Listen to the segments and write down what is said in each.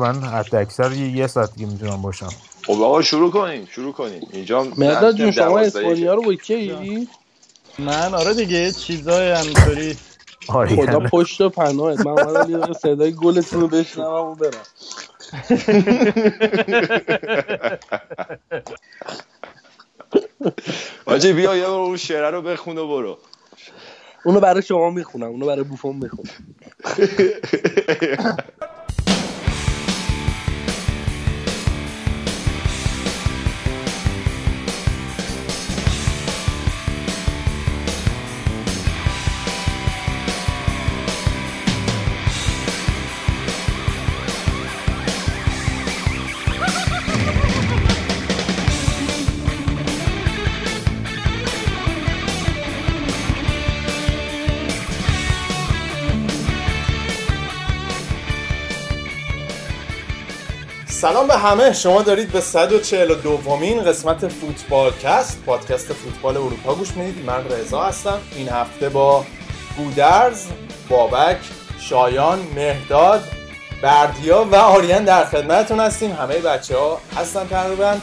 من حتی اکثر یه ساعت دیگه می‌تونم باشم. خب آقا شروع کنیم شروع کنیم اینجا مرداد جون شما اسپانیا رو من؟ آره دیگه چیزای همینطوری. خدا پشت و پناهت من اومدم صدای گلتون رو بشنوم و برم. آجی بیا یه اون شعره رو بخون و برو. اونو برای شما می‌خونم اونو برای بوفون می‌خونم. سلام به همه. شما دارید به 142 دومین قسمت فوتبالکست پادکست فوتبال اروپا گوش می‌دید. من رضا هستم. این هفته با گودرز بابک شایان مهداد بردیا و آریان در خدمتتون هستیم. همه بچه ها هستن تقریبا.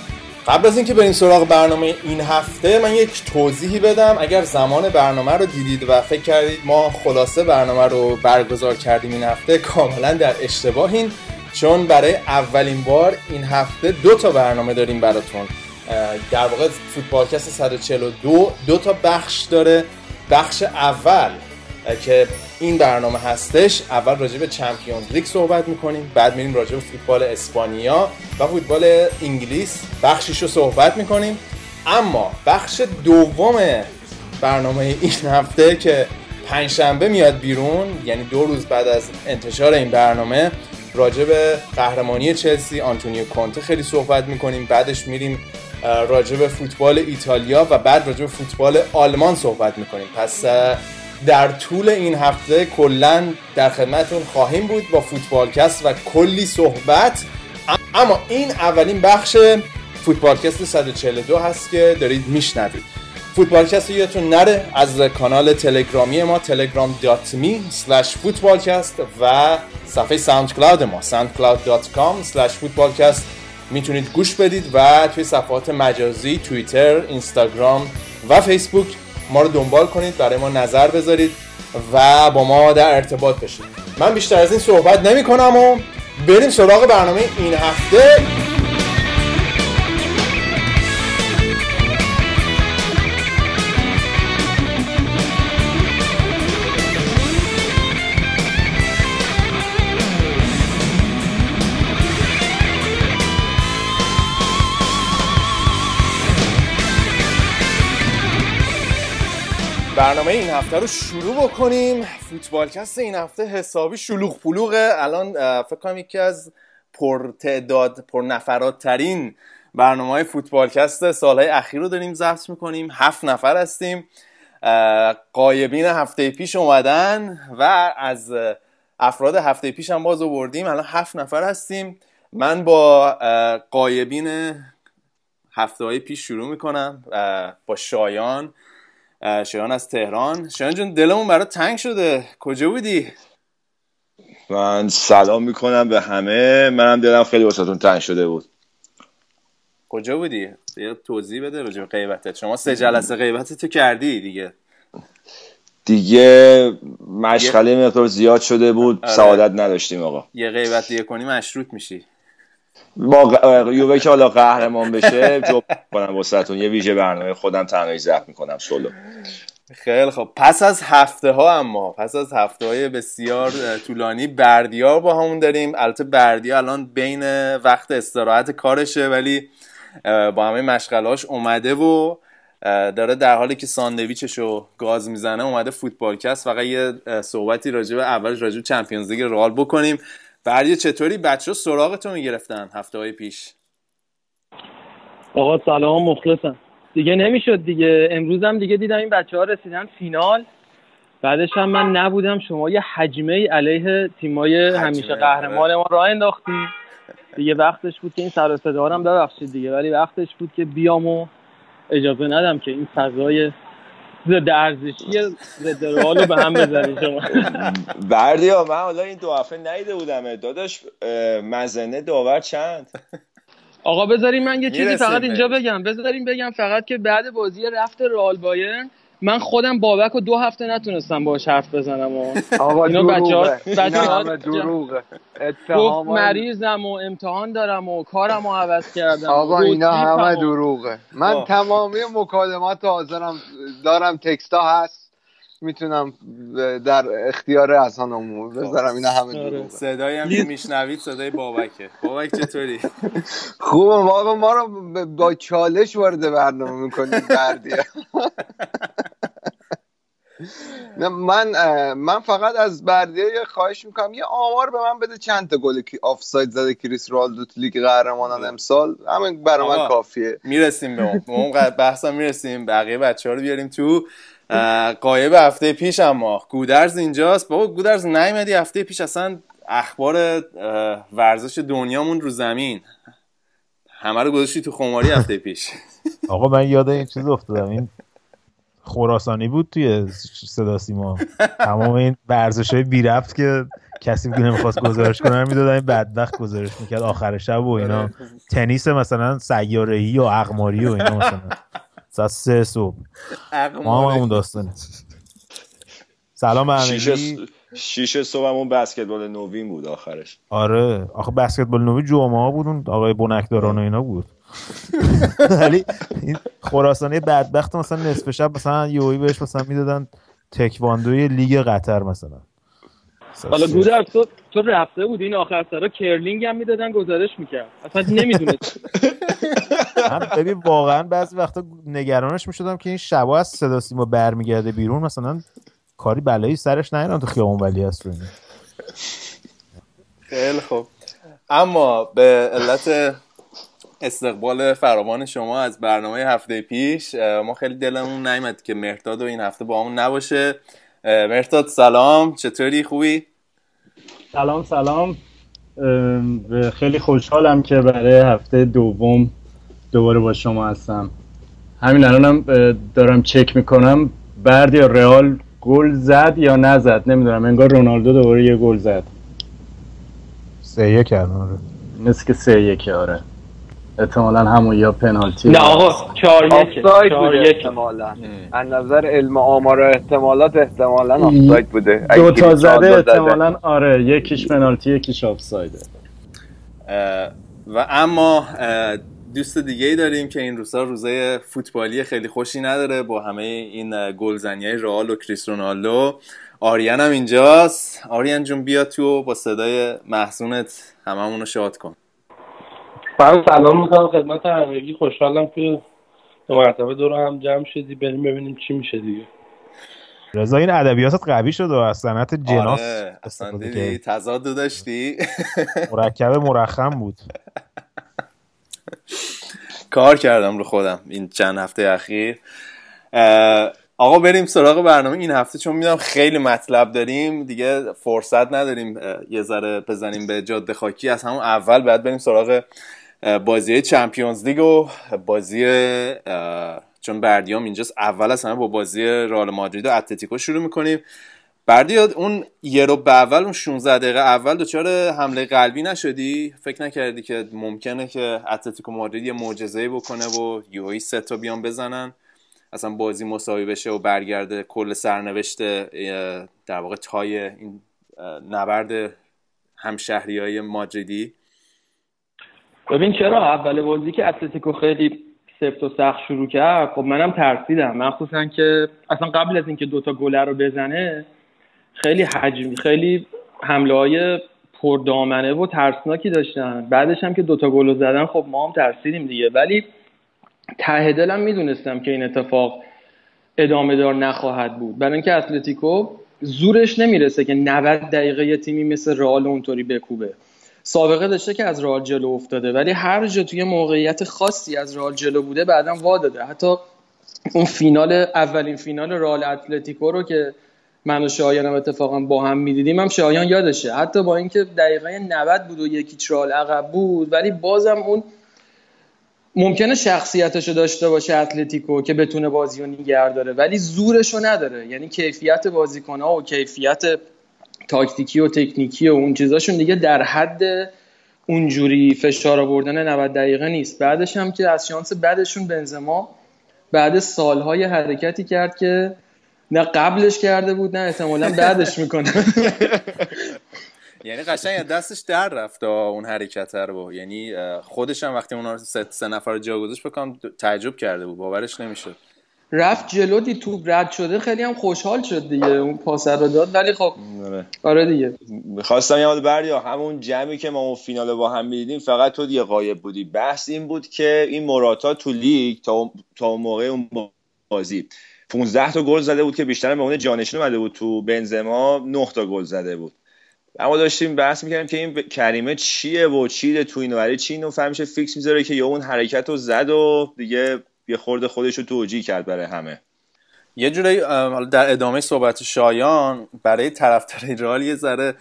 قبل از اینکه بریم سراغ برنامه این هفته من یک توضیحی بدم. اگر زمان برنامه رو دیدید و فکر کردید ما خلاصه برنامه رو برگزار کردیم این هفته کاملا در اشتباهین. چون برای اولین بار این هفته دو تا برنامه داریم براتون. در واقع فوتبالکست 142 دو تا بخش داره. بخش اول که این برنامه هستش اول راجع به چمپیونز لیگ صحبت می‌کنیم بعد میریم راجع به فوتبال اسپانیا و فوتبال انگلیس. بخشیش رو صحبت می‌کنیم. اما بخش دوم برنامه این هفته که پنجشنبه میاد بیرون یعنی دو روز بعد از انتشار این برنامه راجع به قهرمانی چلسی آنتونیو کونته خیلی صحبت می‌کنیم. بعدش میریم راجع به فوتبال ایتالیا و بعد راجع به فوتبال آلمان صحبت می‌کنیم. پس در طول این هفته کلا در خدمتتون خواهیم بود با فوتبالکست و کلی صحبت. اما این اولین بخش فوتبالکست 142 هست که دارید میشنوید. فوتبالکست یادتون نره از کانال تلگرامی ما telegram.me slash footballcast و صفحه ساوند کلاود ما soundcloud.com slash footballcast. می‌تونید گوش بدید و توی صفحات مجازی توییتر، اینستاگرام و فیسبوک ما رو دنبال کنید برای ما نظر بذارید و با ما در ارتباط بشید من بیشتر از این صحبت نمی کنم و بریم سراغ برنامه این هفته. برنامه این هفته رو شروع بکنیم. فوتبالکست این هفته حسابی شلوغ پلوغه الان فکر کنم یکی از پر تعداد پر نفرات ترین برنامه های فوتبالکست سالهای اخیر رو داریم ضبط می‌کنیم. هفت نفر هستیم. قایبین هفته پیش اومدن و از افراد هفته پیش هم باز آوردیم. الان هفت نفر هستیم. من با قایبین هفته های پیش شروع می‌کنم. با شایان شایان از تهران. شایان جون دلمون برای تنگ شده. کجا بودی؟ من سلام می‌کنم به همه. منم دلم خیلی واسهتون تنگ شده بود. کجا بودی؟ یه توضیح بده راجع به غیبتت. شما سه جلسه غیبت تو کردی دیگه. دیگه مشغله مقدار زیاد شده بود. آره. سعادت نداشتیم آقا. یه غیبت دیگه کنی مشروط میشی. با یووه که حالا قهرمان بشه جو کنم واسهتون. یه ویژه برنامه خودم تنهایی ضبط می‌کنم سولو. خیلی خب. پس از هفته ها اما پس از هفته های بسیار طولانی بردیا با همون داریم. البته بردیا الان بین وقت استراحت کارشه ولی با همه مشغلاش اومده و داره در حالی که ساندویچش رو گاز می‌زنه اومده فوتبالکست فقط یه صحبتی راجع به اولش راجع به چمپیونز لیگ رئال بکنیم. بردی چطوری؟ بچه سراغتون می‌گرفتن هفته های پیش. آقا سلام مخلصم. دیگه نمی‌شد دیگه. امروز هم دیگه دیدم این بچه ها رسیدن فینال. بعدش هم من نبودم. شما یه حجمه علیه تیمای همیشه قهرمان ما راه انداختی دیگه وقتش بود که این سر صدا هم ببخشید دیگه. ولی وقتش بود که بیام و اجازه ندم که این فضای ضد ارزشی ضد رو به هم بزنید شما. بردیا من حالا این دو هفته نیده بودم داداش مزنه داور چند؟ آقا بذارین من یه چیزی فقط اینجا. بگم. بذارین بگم فقط که بعد بازی رفت رئال بایرن من خودم بابک رو دو هفته نتونستم باهاش حرف بزنم و آقا اینا بچه‌ها- دروغه. گفت مریضم و امتحان دارم و کارم رو عوض کردم. آقا اینا همه. دروغه. من آه. تمامی مکالمات حاضرم دارم تکستا هست. می‌تونم در اختیار اصانمون بذارم اینا همه آره. دروغه. صدایی هم که میشنوید صدای بابکه. بابک چطوری؟ خوبه واقعا ما رو با چالش وارد برنامه می‌کنید بردیه نه من من فقط از بردیه یه خواهش می‌کنم یه آمار به من بده چند تا گل کی آفساید زده کریس رونالدو تو لیگ قهرمانان امسال. همین برای من آقا. کافیه. می‌رسیم به اون. بحثم می‌رسیم. بقیه بچه ها رو بیاریم تو قایب هفته پیش اما. گودرز اینجاست. بابا گودرز نیومدی هفته پیش. اصلا اخبار ورزش دنیامون رو زمین. همه رو گذاشتی تو خماری هفته پیش. آقا من یاد این چیز افتادم. این خراسانی بود توی صدا سیما. تمام این ورزش های بی رفت که کسی که نمی‌خواست گزارش کنه می‌دادن این بدبخت گزارش می‌کرد. آخر شب و اینا. تنیس مثلا سیاره‌ای یا اقماری و اینا مثلا. ساعت سه صبح. ما هم همون داستانه. سلام به شیش, همگی شیش صبح همون بسکتبال نوین بود آخرش. آره. آخه بسکتبال نوی جمعه ها بود اون آقای بنکداران و اینا بود. ولی این خراسانی بدبخت مثلا نصف شب مثلا یوهی بهش مثلا می‌دادن تکواندوی لیگ قطر مثلا. حالا گودر تو تو رفته بود این آخر سرا کرلینگ هم می‌دادن گزارش می‌کرد. اصلا نمی‌دونست. من ببین واقعا بعضی وقتا نگرانش می‌شدم که این شبا از صدا سیما برمیگرده بیرون. مثلا کاری بلایی سرش نیارن تو خیابون ولی هست رو. خیلی خوب. اما به علت استقبال فراوان شما از برنامه هفته پیش ما خیلی دلمون نیمد که مهرداد و این هفته با همون نباشه. اه، مهرداد سلام. چطوری؟ خوبی؟ سلام سلام. خیلی خوشحالم که برای هفته دوم دوباره با شما هستم. همین الانم دارم چک می‌کنم. برد یا رئال گل زد یا نزد؟ نمی‌دونم. انگار رونالدو دوباره یه گل زد. سه یک آره. مثل که سه یکه آره. احتمالا همون یا پنالتی نه آقا چهار یک آفساید چهار بوده یک. احتمالا. از نظر علم آمار و احتمالات احتمالا آفساید بوده. دو تا زده. احتمالا آره یکیش پنالتی یکیش آفسایده و اما دوست دیگه ای داریم که این روزا روزای فوتبالی خیلی خوشی نداره با همه این گلزنی های رئال و کریس رونالدو. آریان هم اینجاست. آریان جون بیا تو با صدای محسونت هممون رو شاد کن. من سلام می‌کنم خدمت همگی. خوشحالم که دو مرتبه دور هم جمع شدی. بریم ببینیم چی میشه دیگه. رضا این ادبیاتت قوی شد و از صنعت جناس آره اصلا دیدی. تضاد داشتی؟ مرکب مرخم بود. کار کردم رو خودم این چند هفته اخیر. آقا بریم سراغ برنامه. این هفته چون می‌دونم خیلی مطلب داریم دیگه فرصت نداریم یه ذره بزنیم به جاده خاکی. از همون اول بعد بریم سراغ بازی چمپیونز لیگ و بازی چون بردیام اینجاست اول از همه با بازی رئال مادرید و اتلتیکو شروع می‌کنیم. بردیاد اون یه رو به اول اون 16 دقیقه اول دچار حمله قلبی نشدی؟ فکر نکردی که ممکنه که اتلتیکو مادرید یه معجزه‌ای بکنه و یوهی سه تا بیان بزنن؟ اصلا بازی مساوی بشه و برگرده کل سرنوشت در واقع تای این نبرد همشهری های مادریدی؟ ببین چرا اول بازی که اتلتیکو خیلی سفت و سخت شروع کرد خب منم ترسیدم. مخصوصا که اصلا قبل از اینکه دوتا گله رو بزنه خیلی حجم خیلی حمله های پردامنه و ترسناکی داشتن. بعدش هم که دوتا گل زدن خب ما هم ترسیدیم دیگه. ولی ته دلم می‌دونستم که این اتفاق ادامه دار نخواهد بود. برای اینکه اتلتیکو زورش نمی‌رسه که 90 دقیقه یه تیمی مثل رئال اونطوری بکوبه. سابقه داشته که از رئال جلو افتاده ولی هر جا توی موقعیت خاصی از رئال جلو بوده بعدا وا داده. حتی اون فینال اولین فینال رئال اتلتیکو رو که من و شایانم اتفاقا با هم می‌دیدیم هم شایان یادشه. حتی با اینکه دقیقه 90 بود و یکیچ رئال عقب بود ولی بازم اون ممکنه شخصیتشو داشته باشه اتلتیکو که بتونه بازی رو نگه داره ولی زورشو نداره. یعنی کیفیت بازیکنها و کیفیت تاکتیکی و تکنیکی و اون چیزاشون دیگه در حد اونجوری فشار آوردن 90 دقیقه نیست. بعدش هم که از شانس بعدشون بنزما بعد سالهای حرکتی کرد که نه قبلش کرده بود نه احتمالا بعدش می‌کنه. یعنی قشنگ دستش در رفت اون حرکت رو. یعنی خودش هم وقتی اون سه, نفر جا گذاشت بکنم تعجب کرده بود. باورش نمی‌شد. رفت جلو دی توپ رد شده خیلی هم خوشحال شد دیگه اون پاس رو داد. ولی خب آره, آره دیگه. می‌خواستم یاد بردیا همون جمعی که ما اون فینال با هم می‌دیدیم فقط تو دیگه قایب بودی. بحث این بود که این مراتا تو لیگ تا تا موقع اون بازی 15 تا گل زده بود که بیشتر به اون جانشین اومده بود. تو بنزما 9 تا گل زده بود. اما داشتیم بحث می‌کردیم که این کریمه چیه و چیه تو برای چی اینو فهمیشه فیکس می‌ذاره که یا اون حرکت رو زد و دیگه یه خورده خودش رو توجیه کرد برای همه. یه جورایی در ادامه صحبت شایان برای طرفدار رئال یه ذره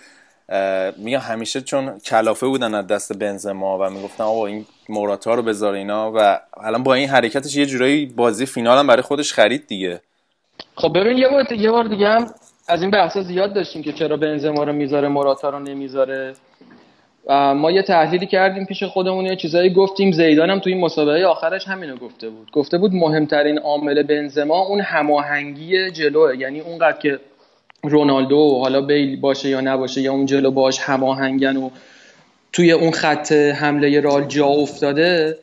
میگم همیشه چون کلافه بودن از دست بنزما و می‌گفتن آقا این موراتا رو بذار اینا و الان با این حرکتش یه جورایی بازی فینال هم برای خودش خرید دیگه. خب ببین یه بار یه بار دیگه هم از این بحثا زیاد داشتیم که چرا بنزما رو می‌ذاره موراتا رو نمی‌ذاره. ما یه تحلیلی کردیم پیش خودمون یه چیزایی گفتیم. زیدان هم توی این مسابقه آخرش همینو گفته بود. گفته بود مهمترین عامل بنزما اون هماهنگی جلوه یعنی اونقدر که رونالدو حالا بیل باشه یا نباشه یا اون جلو باش هماهنگن و توی اون خط حمله رال جا افتاده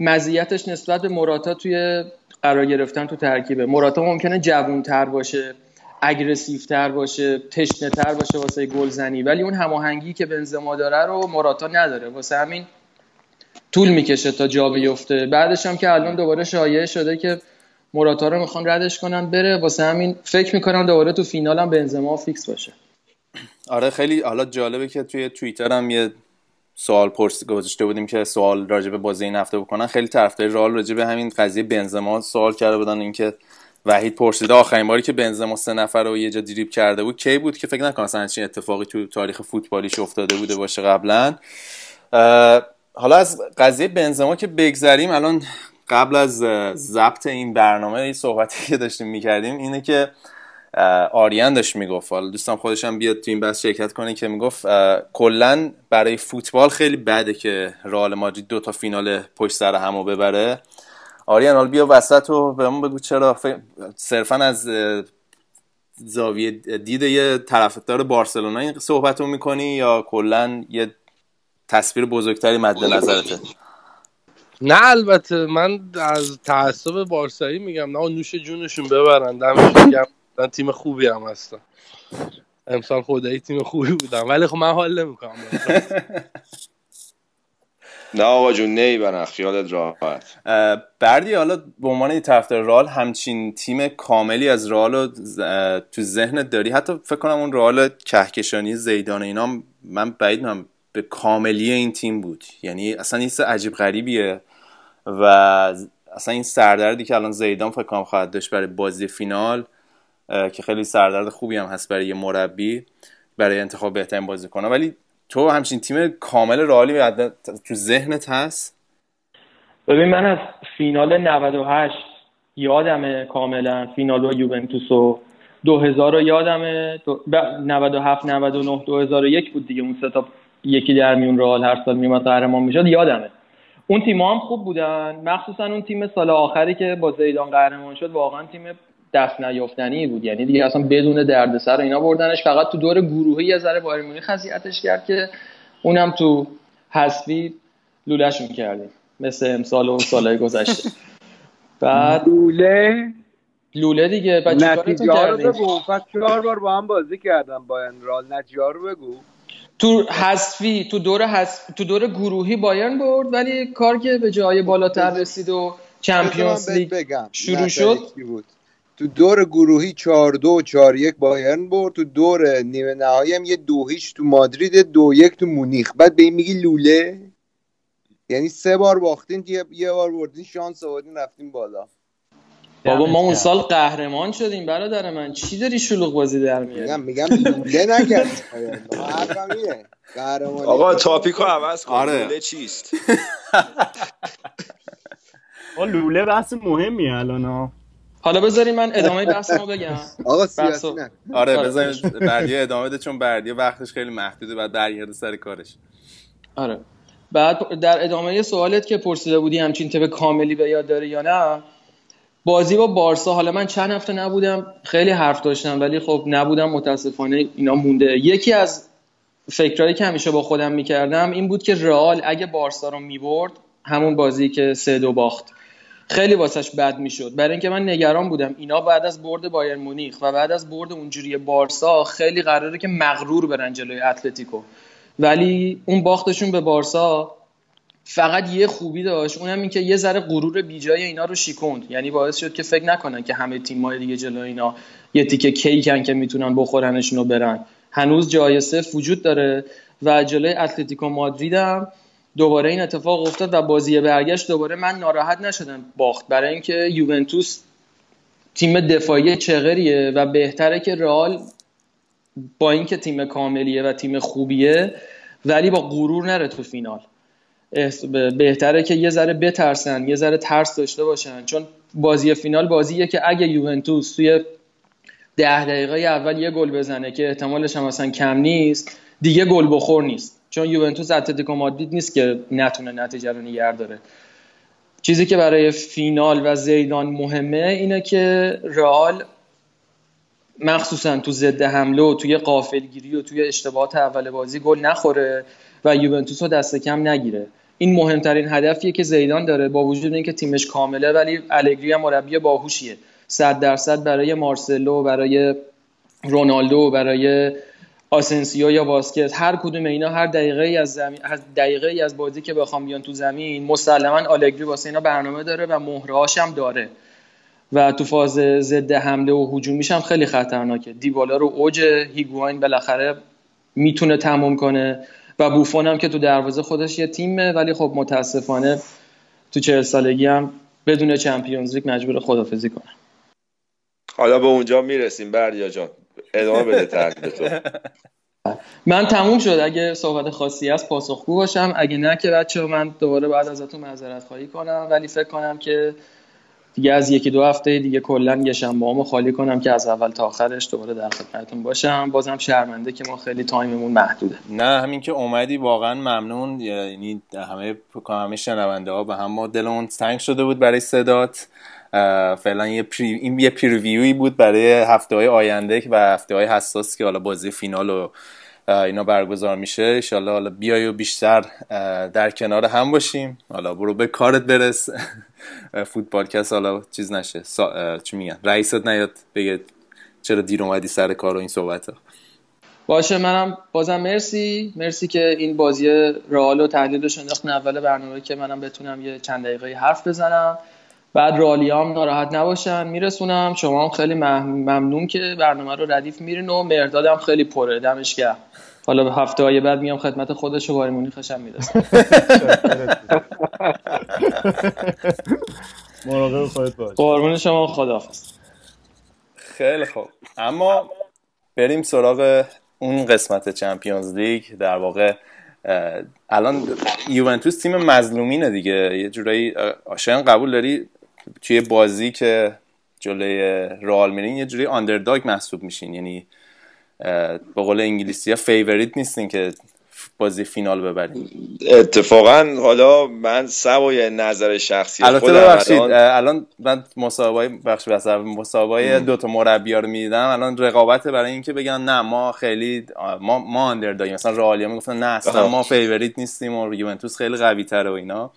مزیتش نسبت به موراتا توی قرار گرفتن تو ترکیبه. موراتا ممکنه جوونتر باشه. aggressive تر باشه تشنه تر باشه واسه گلزنی. ولی اون هماهنگی که بنزما داره رو موراتا نداره. واسه همین طول می‌کشه تا جا بیفته. بعدش هم که الان دوباره شایعه شده که موراتا رو می‌خوان ردش کنن بره. واسه همین فکر می‌کنم دوباره تو فینال هم بنزما fix باشه. آره خیلی حالا جالبه که توی توییتر هم یه سوال پرس گذاشته بودیم که سوال راجع به بازی این هفته بکنن. خیلی طرفدار رئال راجع به همین قضیه بنزما سوال کرده بودن اینکه وحید پرسیده آخرین باری که بنزما سه نفر رو یه جا دریب کرده بود کی بود؟ که فکر نکنم اصلا چین اتفاقی تو تاریخ فوتبالیش افتاده بوده باشه قبلا. حالا از قضیه بنزما که بگذریم الان قبل از ضبط این برنامه این صحبتی که داشتیم می‌کردیم اینه که آریان داشت می‌گفت حالا دوستان خودشم بیاد تو این بحث شرکت کنه که می‌گفت کلا برای فوتبال خیلی بده که رئال مادرید دو تا فینال پشت سر همو ببره. آریان حالا بیا وسط و بهمون بگو چرا. صرفا از زاویه دید یه طرفدار بارسلونا این صحبت رو می‌کنی یا کلا یه تصویر بزرگتری مد نظرته نه البته من از تعصب بارسایی میگم. نه نوش جونشون ببرن. دمشون گرم. تیم خوبی هم هستن امسال خدایی تیم خوبی بودم. ولی خب من حال نمی‌کنم. نه آقا جون نه خیالت راحت. بردی حالا به عنوان طرفدار رال همچین تیم کاملی از رال تو ذهنت داری؟ حتی فکر کنم اون رال کهکشانی زیدان اینا من بعید من به کاملی این تیم بود. یعنی اصلا این عجیب غریبیه و اصلا این سردردی که الان زیدان فکر کنم خواهد داشت برای بازی فینال که خیلی سردرد خوبی هم هست برای یه مربی برای انتخاب بهترین بازی کنه ولی تو همچین تیم کامل رالی تو ذهنت هست؟ ببین من از فینال 98 یادمه کاملا فینال و یوونتوس و 2000 رو یادمه. 97 99 2001 بود دیگه. اون سه یکی در میون رئال هر سال میومد قهرمان می‌شد یادمه. اون تیم هم خوب بودن. مخصوصا اون تیم سال آخری که با زیدان قهرمان شد واقعا تیم دست نیافتنی بود. یعنی دیگه اصلا بدون دردسر اینا بردنش. فقط تو دور گروهی یه ذره بایر مونیخ خاصیتش کرد که اونم تو حذفی لولهشون کردیم. مثل امسال و سالهای گذشته. بعد لوله؟ لوله دیگه. نتیجه رو بگو. چهار بار با هم بازی کردم با رال نتیجه رو بگو. تو حذفی تو دور حذف تو دور گروهی بایرن برد ولی کار که به جای بالاتر رسید و چمپیونز لیگ شروع شد؟ بود. تو دور گروهی 4 2 4 1 بایرن برد تو دور نیمه نهایی هم یه دو هیچ تو مادرید دو یک تو مونیخ. بعد به این میگی لوله؟ یعنی سه بار باختین یه, یه بار بردین شانس آوردین رفتین بالا. بابا ما اون سال قهرمان شدیم برادر من. چی داری شلوغ بازی در میاری؟ میگم میگم لوله نکرد آقا تاپیکو عوض کن. آره. لوله چیست؟ لوله بحث مهمی الان حالا بذارین من ادامه بحثمو بگم. آقا سیاسی بحثو- نه. آره آره. بزنید بردی ادامه بده چون بردی وقتش خیلی محدوده بعد برگرده سر کارش. آره. بعد در ادامه سوالت که پرسیده بودی همچین تپ کاملی به یاد داره یا نه؟ بازی با بارسا حالا من چند هفته نبودم خیلی حرف داشتم ولی خب نبودم متاسفانه اینا مونده. یکی از فکرهایی که همیشه با خودم می‌کردم این بود که رئال اگه بارسا رو می‌برد همون بازی که سه دو باخت. خیلی واسش بد می‌شد. برای اینکه من نگران بودم. اینا بعد از برد بایر مونیخ و بعد از برد اونجوری بارسا خیلی قراره که مغرور برن جلوی اتلتیکو. ولی اون باختشون به بارسا فقط یه خوبی داشت. اونم این که یه ذره غرور بیجای اینا رو شیکوند یعنی باعث شد که فکر نکنن که همه تیم‌های دیگه جلو اینا یه تیکه کیکن که می‌تونن بخورنشون رو برن. هنوز جای صفر وجود داره و جلوی اتلتیکو مادرید هم دوباره این اتفاق افتاد و بازی برگشت دوباره من ناراحت نشدم. باخت. برای اینکه یوونتوس تیم دفاعی چغریه و بهتره که رئال با اینکه تیم کاملیه و تیم خوبیه ولی با غرور نره تو فینال. بهتره که یه ذره بترسن یه ذره ترس داشته باشن. چون بازی فینال بازیه که اگه یوونتوس توی ده دقیقه اول یه گل بزنه که احتمالش هم اصلا کم نیست دیگه گل بخور نیست. چون یوونتوس اتلتیکو مادرید نیست که نتونه نتیجه رو نگه داره. چیزی که برای فینال و زیدان مهمه اینه که رئال مخصوصا تو ضد حمله و توی قافلگیری و توی اشتباهات اول بازی گل نخوره و یوونتوس رو دست کم نگیره. این مهمترین هدفیه که زیدان داره با وجود اینکه تیمش کامله ولی الگری هم مربی باهوشیه. صد درصد برای مارسلو برای رونالدو برای آسنسیو یا واسکز هر کدوم اینا هر دقیقه از زمین هر دقیقه ای از بازی که بخوام بیان تو زمین مسلما آلگری واسه اینا برنامه داره و مهرهاش هم داره. و تو فاز ضد حمله و هجومیش هم خیلی خطرناکه. دیبالا رو اوج هیگواین بالاخره می‌تونه تموم کنه و بوفون هم که تو دروازه خودش یه تیمه ولی خب متاسفانه تو چهل سالگی هم بدون Champions League مجبور خدافظی کنه. حالا به اونجا می‌رسیم بردیا جان. ادامه بده تحلیل تو من تموم شد. اگه صحبت خاصی هست پاسخگو باشم. اگه نه که بچه من دوباره بعد ازتون معذرت خواهی کنم. ولی فکر کنم که دیگه از یکی دو هفته دیگه کلا یه شنبه خالی کنم که از اول تا آخرش دوباره در خدمتتون باشم. بازم شرمنده که ما خیلی time مون محدوده. نه همین که اومدی واقعا ممنون. یعنی همه همه شنونده ها به هم ما دلمون تنگ شده بود برای صدات. فعلا یه پری... این یه پریویوی بود برای هفته های آینده و هفته های حساس که حالا بازی فینال و اینا برگزار میشه. انشالله حالا بیای و بیشتر در کنار هم باشیم. حالا برو به کارت برس. فوتبالکست حالا چیز نشه. سا... چی میگن؟ رئیست نیاد بگه چرا دیر اومدی سر کار و این صحبت ها باشه منم بازم مرسی. مرسی که این بازی رئال و تحلیلش انداختن اول برنامه که منم بتونم یه چند دقیقه حرف بزنم. بعد رالیام ناراحت نباشن میرسونم. شما هم خیلی ممنون که برنامه رو ردیف میرین و مردادم خیلی پره. دمش گرم. حالا به هفته های بعد میام خدمت خودش و بایرن مونیخش هم می‌رسم مراقب خودت باش. قربون شما. خداحافظ. خیلی خوب. اما بریم سراغ اون قسمت Champions League. در واقع الان یوونتوس تیم مظلومینه دیگه. یه جورایی شاید قبول داری؟ توی بازی که جلوی رئال میرین یه جوری underdog محسوب میشین. یعنی به قول انگلیسی ها favorite نیستین که بازی فینال ببرین. اتفاقا حالا من سوای نظر شخصی البته خودم ببخشید الان- من مسابقه بخش مسابقه دو تا مربی رو می‌دیدم. الان رقابت برای اینکه بگن نه ما خیلی ما ما underdog یم مثلا رئالیا می‌گفتن نه اصلا. ما favorite نیستیم و یوونتوس خیلی قوی تره و اینا.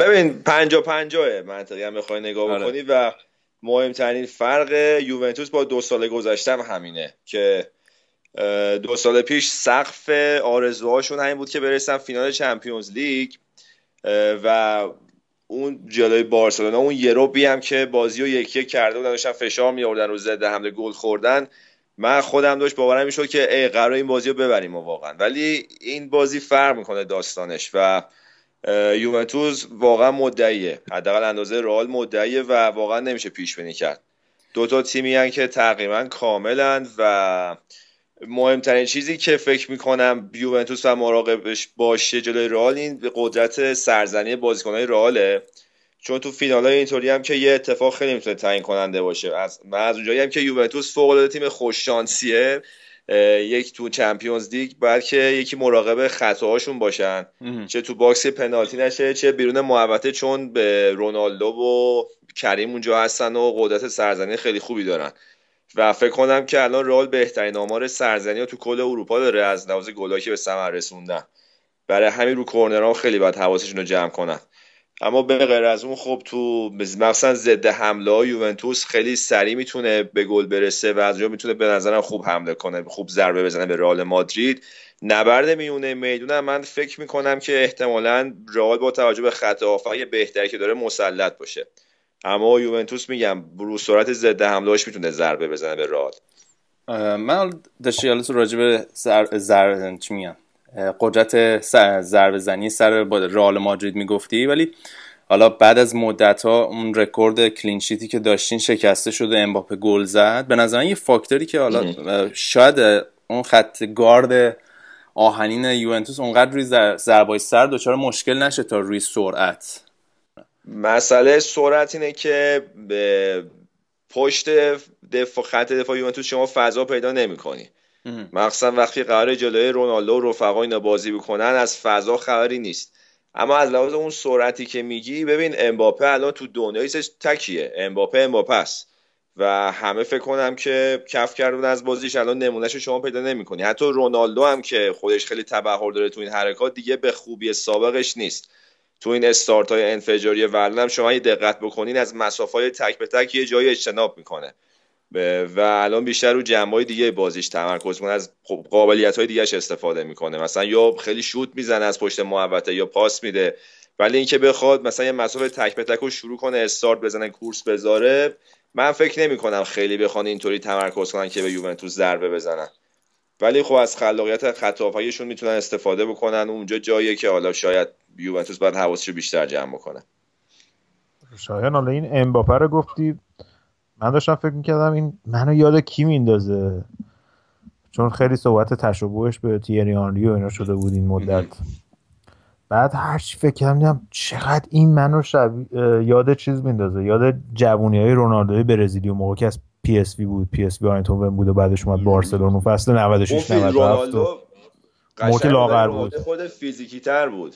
ببین پنجاه پنجاه منطقی هم بخوای نگاه آره. بکنی و مهمترین فرق یوونتوس با دو سال گذشته هم همینه که دو سال پیش سقف آرزوهاشون همین بود که برسن فینال چمپیونز لیگ و اون جلوی بارسلونا اون یروبی هم که بازی رو یکی یک کرده بودن داشتن فشار می آوردن رو ضد حمله گل خوردن. من خودم داشت باورم می‌شد که ای قرار این بازی رو ببریم ما واقعا. ولی این بازی فرق می‌کنه داستانش و یوونتوس واقعا مدعیه. حداقل اندازه رئال مدعیه و واقعا نمیشه پیش بینی کرد. دو تا تیمی هن که تقریبا کاملند و مهمترین چیزی که فکر می‌کنم یوونتوس و مراقبش باشه جلوی رئال این قدرت سرزنی بازیکنهای رئاله. چون تو فینال های اینطوری هم که یه اتفاق خیلی می‌تونه تعیین کننده باشه. از من از اونجایی هم که یوونتوس فوق العاده تیم خوش شانسیه یک تو Champions League باید که یکی مراقب خطاهاشون باشن. چه تو box پنالتی نشه چه بیرون محوطه چون به رونالدو و کریم اونجا هستن و قدرت سرزنی خیلی خوبی دارن. و فکر کنم که الان رئال بهترین آمار سرزنی تو کل اروپا داره از لحاظ گلایی که به ثمر رسوندن. برای همین رو کورنرها خیلی باید حواسشون رو جمع کنن. اما به غیر از اون خب تو مثلا ضد حمله یوونتوس خیلی سریع می‌تونه به گل برسه و از اونجا می‌تونه به نظرم خوب حمله کنه خوب ضربه بزنه به رئال مادرید. نبرد میونه می‌دونم. من فکر می‌کنم که احتمالا رئال با توجه به خط بهتری که داره مسلط باشه. اما یوونتوس میگم برو سرعت ضد حملهاش می‌تونه ضربه بزنه به رئال. من داشتی حالا تو راجع به زر... زر... چی میگم قدرت ضربه زنی سر با رئال مادرید می‌گفتی. ولی حالا بعد از مدت ها اون رکورد clean sheet ی که داشتین شکسته شده امباپه گل زد. به نظر یه فاکتوری که حالا شاید اون خط گارد آهنین یوونتوس اونقدر روی ضربای سر دچار مشکل نشه تا روی سرعت. مسئله سرعت اینه که به پشت دفاع خط دفاع یوونتوس شما فضا پیدا نمی‌کنی. مخصوصا وقتی قرار جلوی رونالدو و رفقا اینا بازی بکنن از فضا خبری نیست. اما از لحاظ اون سرعتی که میگی ببین امباپه الان تو دنیای تکیه. امباپه امباپه است. و همه فکر کنم که کف کردن از بازیش الان نمونهش شما پیدا نمی‌کنی. حتی رونالدو هم که خودش خیلی تبهر داره تو این حرکات دیگه به خوبی سابقش نیست. تو این استارت های انفجاری ولن شما یه دقت بکنین از مسافه های تک به تک یه جایی اجتناب می‌کنه. و الان بیشتر رو جنبه های دیگه بازیش تمرکز کنه از خب قابلیت های دیگهش استفاده می‌کنه. مثلا یا خیلی شوت می‌زنه از پشت محوطه یا پاس میده ولی اینکه بخواد مثلا یه مسافه تک به تک رو شروع کنه استارت بزنه کورس بذاره من فکر نمی کنم خیلی بخوان اینطوری تمرکز کنن که به یوونتوس ضربه بزنن. ولی خب از خلاقیت خطافایشون می‌تونن استفاده بکنن اونجا جاییه که حالا شاید یوونتوس باید حواسش بیشتر جمع بکنه. شایان حالا این امباپه رو گفتی من داشتم فکر می‌کردم این منو یاد کی میندازه چون خیلی صحبت تشابهش به تیری آنری و اینا شده بود این مدت. بعد هرچی فکر کردم چقدر این منو شب... یاد چیز میندازه یاد جوونی های رونالدوی برزیلی و موقع که از پی اس وی بود پی اس وی آیندهوون بود و بعدش اومد بارسلون فصل 96 97 موقع لاغر بود. خود فیزیکی تر بود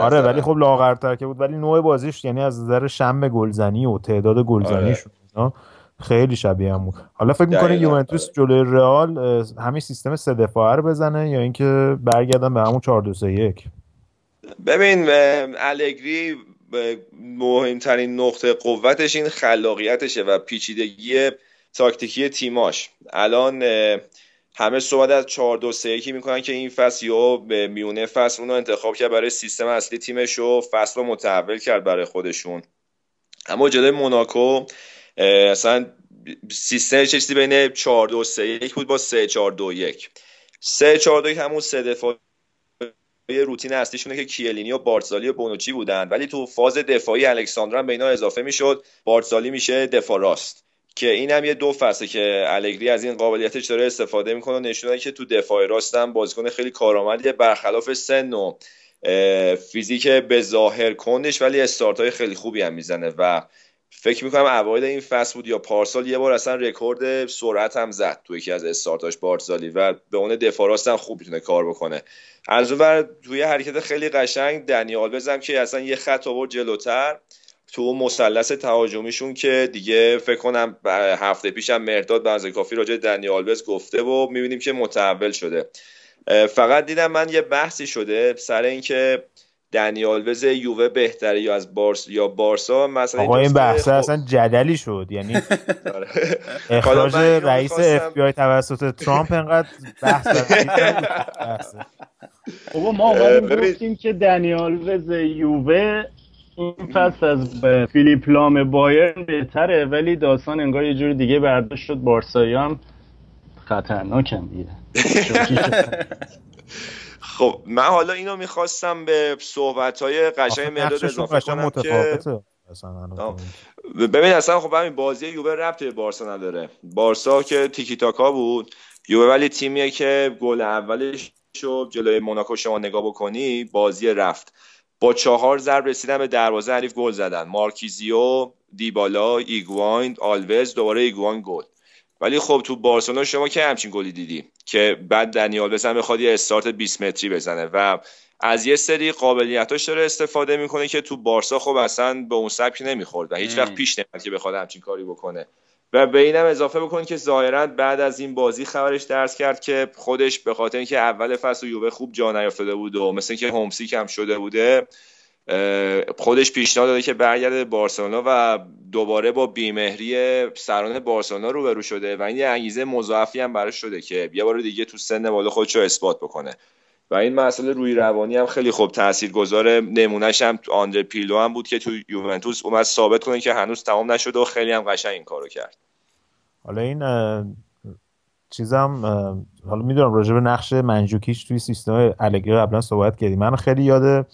آره ولی خب لاغرتر که بود. ولی نوع بازیش یعنی از نظر شم گلزنی و تعداد گلزنیش. آره. خیلی شبیه هم بود. حالا فکر می‌کنه یوونتوس جلوی رئال همین سیستم سه دفاعه رو بزنه یا اینکه برگردن به همون 4 2 3 1 ببین الگری مهمترین نقطه قوتش این خلاقیتشه و پیچیدگی تاکتیکی تیماش. الان همه صحبت از 4 2 3 1 می‌کنن که این فصل یا به میونه فصل اونو انتخاب کرد برای سیستم اصلی تیمش و فصل رو متحول کرد برای خودشون. اما جلوی موناکو اصلا سیستم چیزی بین 4 2 3 1 بود با 3 4 2 1 3 4 2 همون سه دفاع یه روتین اصلیشونه که کیلینی و بارتزالی و بونوچی بودن. ولی تو فاز دفاعی الکساندر هم به اینا اضافه می‌شد. بارتزالی میشه دفاع راست. که این هم یه دو فصله که الگری از این قابلیتش داره استفاده می‌کنه و نشونه که تو دفاع راست هم بازیکن خیلی کارآمدیه. برخلاف سن و فیزیک به ظاهر کندش ولی استارت های خیلی خوبی هم می‌زنه و فکر می‌کنم اوایل این فصل بود یا پارسال یه بار اصلا رکورد سرعت هم زد تو یکی از استارتاش بارتزالی و به اون دفاع هم خوب می‌تونه کار بکنه. از اون توی حرکت خیلی قشنگ دنیال بزنم که اصلا یه خط آورد جلوتر. تو مثلث تهاجمیشون که دیگه فکر کنم هفته پیشم مرداد بنز کافی راجع دنی آلوز گفته و می‌بینیم که متحول شده. فقط دیدم من یه بحثی شده سر اینکه دنی آلوز یووه بهتره یا از بارس یا بارسا؟ مثلا آقا این بحث خب... اصلا جدلی شد یعنی اخراج رئیس اف بی آی توسط ترامپ انقدر بحث بابا ما گفتیم که دنیال وز یووه این فصل از فیلیپ لام بایرن بهتره ولی داستان انگار یه جور دیگه برداشت شد. بارسایی هم خطرناکم دیگه. خب من حالا اینو می‌خواستم به صحبت های قشنگ مداد اضافه کنم که ببین اصلا خب همین بازی یووه ربط به بارسا نداره. بارسا که تیکی تاکا بود. یووه ولی تیمیه که گل اولش رو جلوی موناکو شما نگاه بکنی بازی رفت. با چهار ضرب رسیدن به دروازه حریف گل زدن. مارکیزیو دیبالا ایگواین آلوز دوباره ایگواین گل. ولی خب تو بارسلونا شما که همچین گلی دیدی که بعد دنی آلوز بخواد یه استارت 20 متری بزنه و از یه سری قابلیتاش داره استفاده می‌کنه که تو بارسا خب اصلا به اون سبک نمی‌خورد و هیچ وقت پیش نمیاد که بخواد همچین کاری بکنه. و به اینم اضافه بکن که ظاهرا بعد از این بازی خبرش درس کرد که خودش به خاطر اینکه اول فصل یووه خوب جا نیافتاده بود و مثل اینکه هومسی کم شده بوده خودش پیشنهاد داده که برگرده بارسلونا و دوباره با بیمهری سران بارسلونا روبرو شده و این یه انگیزه مضاعفی هم براش شده که یه بار دیگه تو سن بالا خودش رو اثبات بکنه. و این مسئله روی روانی هم خیلی خوب تاثیر گذاره نمونهش هم آندر پیلو هم بود که تو یوونتوس اومد ثابت کنه که هنوز تمام نشده و خیلی هم قشنگ این کارو کرد. حالا این چیزم حالا می‌دونم راجع به نقش منجوکیچ توی سیستم الگری قبلا صحبت کردیم. من خیلی یاد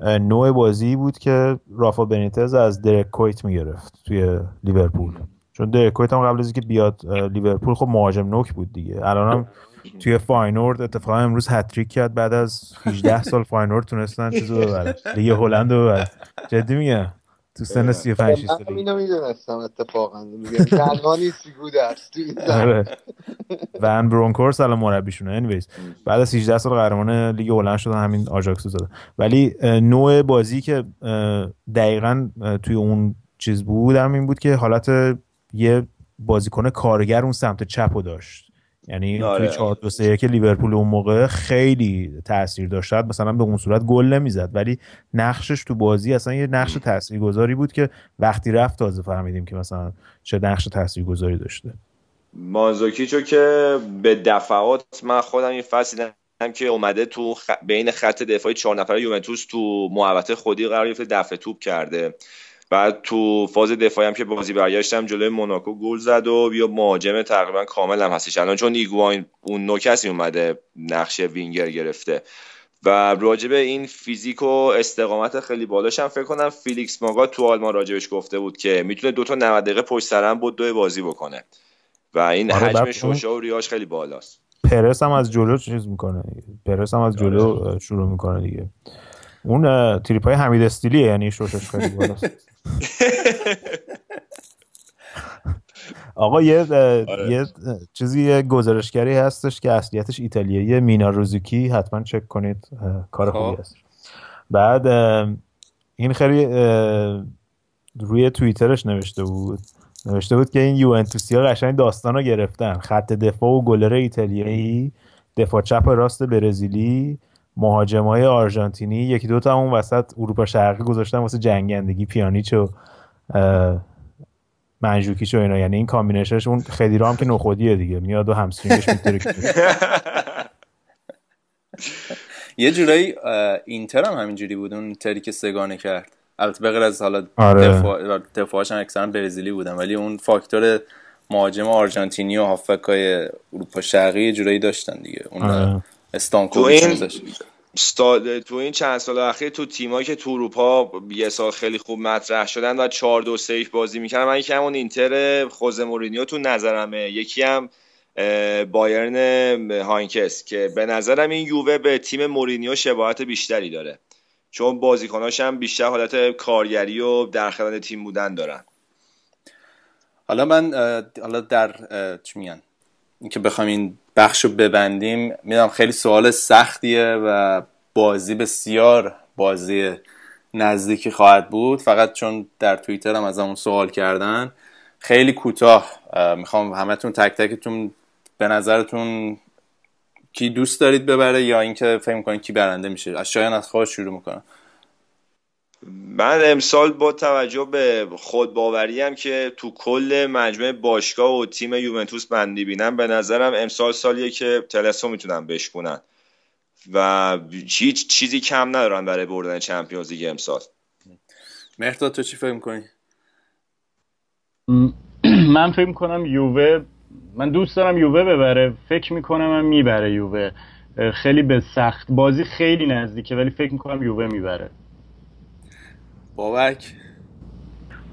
نوع بازی بود که رافا بنیتز از درک کویت می‌گرفت توی لیورپول. چون درک کویت هم قبل از اینکه بیاد لیورپول خب مهاجم نوک بود دیگه. الانم توی فاینورد اتفاقا امروز هتریک کرد بعد از 18 سال فاینورد تونستن چیزو ببرن لیگ هلند رو ببرن جدی میگم؟ تو سن 35 6 سالگی من اینو می‌دونستم اتفاقا. میگم تنها نیستی گودرز ون برونکهورست الان مربیشونه. anyways بعد از 18 سال قهرمان لیگ هلند شدن همین آژاکس رو زدن. ولی نوع بازی که دقیقا توی اون چیز بود همین بود که حالت یه بازیکن کارگر اون سمت چپ رو داشت. یعنی آره. توی 4 2 3 لیورپول اون موقع خیلی تاثیر داشت. مثلا به اون صورت گل نمی‌زد ولی نقشش تو بازی اصلا یه نقش تاثیرگذاری بود که وقتی رفت تازه فهمیدیم که مثلا چه نقش تاثیرگذاری داشته. مانزوکیچو که به دفعات من خودم این فصل دیدم که اومده تو خ... بین خط دفاعی چهار نفره یوونتوس تو محوطه خودی قرار گرفته دفع توپ کرده. بعد تو فاز دفاعی هم که بازی برگشتم جلوی موناکو گل زد و بیا مهاجم تقریبا کامل هم هستش. الان چون ایگواین اون نوکسی اومده نقش وینگر گرفته. و راجب این فیزیک و استقامت خیلی بالاش هم فکر کنم فیلیکس ماگا تو آلمان راجبش گفته بود که می‌تونه دو تا 90 دقیقه پشت سر هم بدو بدو بازی بکنه. و این آره حجم شش‌ها و ریه‌اش خیلی بالاست. پرس هم از جلو چیز می‌کنه. پرس هم از جلو آره. شروع می‌کنه دیگه. اون تریپ های حمید استیلیه یعنی شش‌اش خیلی بالاست. آقا یه آره. یه چیزی یه گزارشگری هستش که اصلیتش ایتالیایی مینا روزوکی حتما چک کنید کار خوبی خب. هست بعد این خیلی روی توییترش نوشته بود نوشته بود که این یوونتوسی ها قشنگ داستان رو گرفتن خط دفاع و گلر ایتالیایی دفاع چپ راست برزیلی مهاجمای آرژانتینی یکی دو تا اون وسط اروپا شرقی گذاشتن واسه جنگندگی پیانیچ و منجوکیچ و اینا. یعنی این combination ش اون خدیرا هم که نخودیه دیگه. میاد و همسترینگش می‌ترکه یه جورایی اینتر هم همینجوری بود. اون تیمی که سه‌گانه کرد. البته بغیر از حالا آره. دفاع دفاعش هم اکثرا برزیلی بودن. ولی اون فاکتور مهاجم آرژانتینی و هافبکای اروپا شرقی جورایی داشتن دیگه. اون استانکو این تو این چند سال اخیر تو تیمایی که تو اروپا یه سال خیلی خوب مطرح شدن و 4 2 3 بازی می‌کنن من یکی همون اینتر خوزه مورینیو تو نظرمه. یکی هم بایرن هاینکس که به نظرم این یووه به تیم مورینیو شباهت بیشتری داره. چون بازیکناش هم بیشتر حالت کارگری و در خدمت تیم بودن دارن. حالا من حالا در چی میگن؟ اینکه بخوام این بخش رو ببندیم. می‌دونم خیلی سوال سختیه و بازی بسیار بازی نزدیکی خواهد بود. فقط چون در توییتر هم از همون سوال کردن. خیلی کوتاه. می‌خوام همتون تک تکتون به نظرتون کی دوست دارید ببره یا اینکه فکر می‌کنید کی برنده میشه؟ از شایان از خواهد شروع می‌کنم. من امسال با توجه به خودباوری هم که تو کل مجموعه باشگاه و تیم یوونتوس من می‌بینم به نظرم امسال سالیه که تلسو می‌تونن بشکنن و هیچ چیزی کم ندارن برای بردن چمپیونز لیگ امسال. مهرداد تو چی فکر می‌کنی؟ من فکر می‌کنم یووه من دوست دارم یووه ببره. فکر می‌کنم هم می‌بره یووه. خیلی به سخت. بازی خیلی نزدیکه ولی فکر می‌کنم یووه می‌بره. بابک.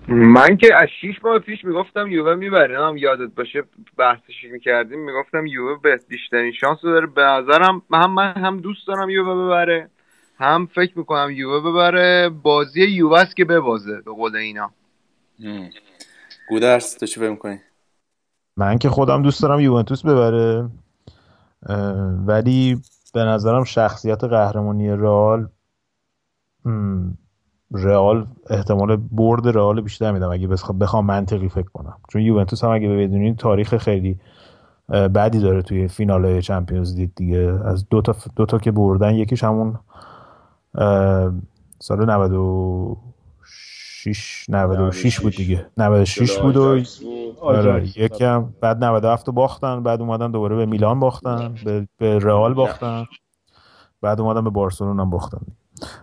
من که از شیش ماه پیش می‌گفتم یووه می‌بره. هم یادت باشه بحثش می‌کردیم می‌گفتم یووه به بیشترین شانس رو داره. به نظرم هم من هم دوست دارم یووه ببره هم فکر می‌کنم یووه ببره. بازی یووه است که ببازه به قول اینا. گودرس تو چی فکر می‌کنی؟ من که خودم دوست دارم یوونتوس ببره. ولی به نظرم شخصیت قهرمانی رئال م، رئال احتمال برد رئال بیشتر میدم اگه بخ- بخوام منطقی فکر کنم. چون یوونتوس هم اگه بدونید تاریخ خیلی بدی داره توی فینال چمپیونز لیگ دیگه. از دو تا دو تا که بردن یکیش همون سال 96 96 بود دیگه. 96 بود و آره. یکم بعد 97 رو باختن بعد اومدن دوباره به میلان باختن به, به رئال باختن بعد اومدن به بارسلونا هم باختن.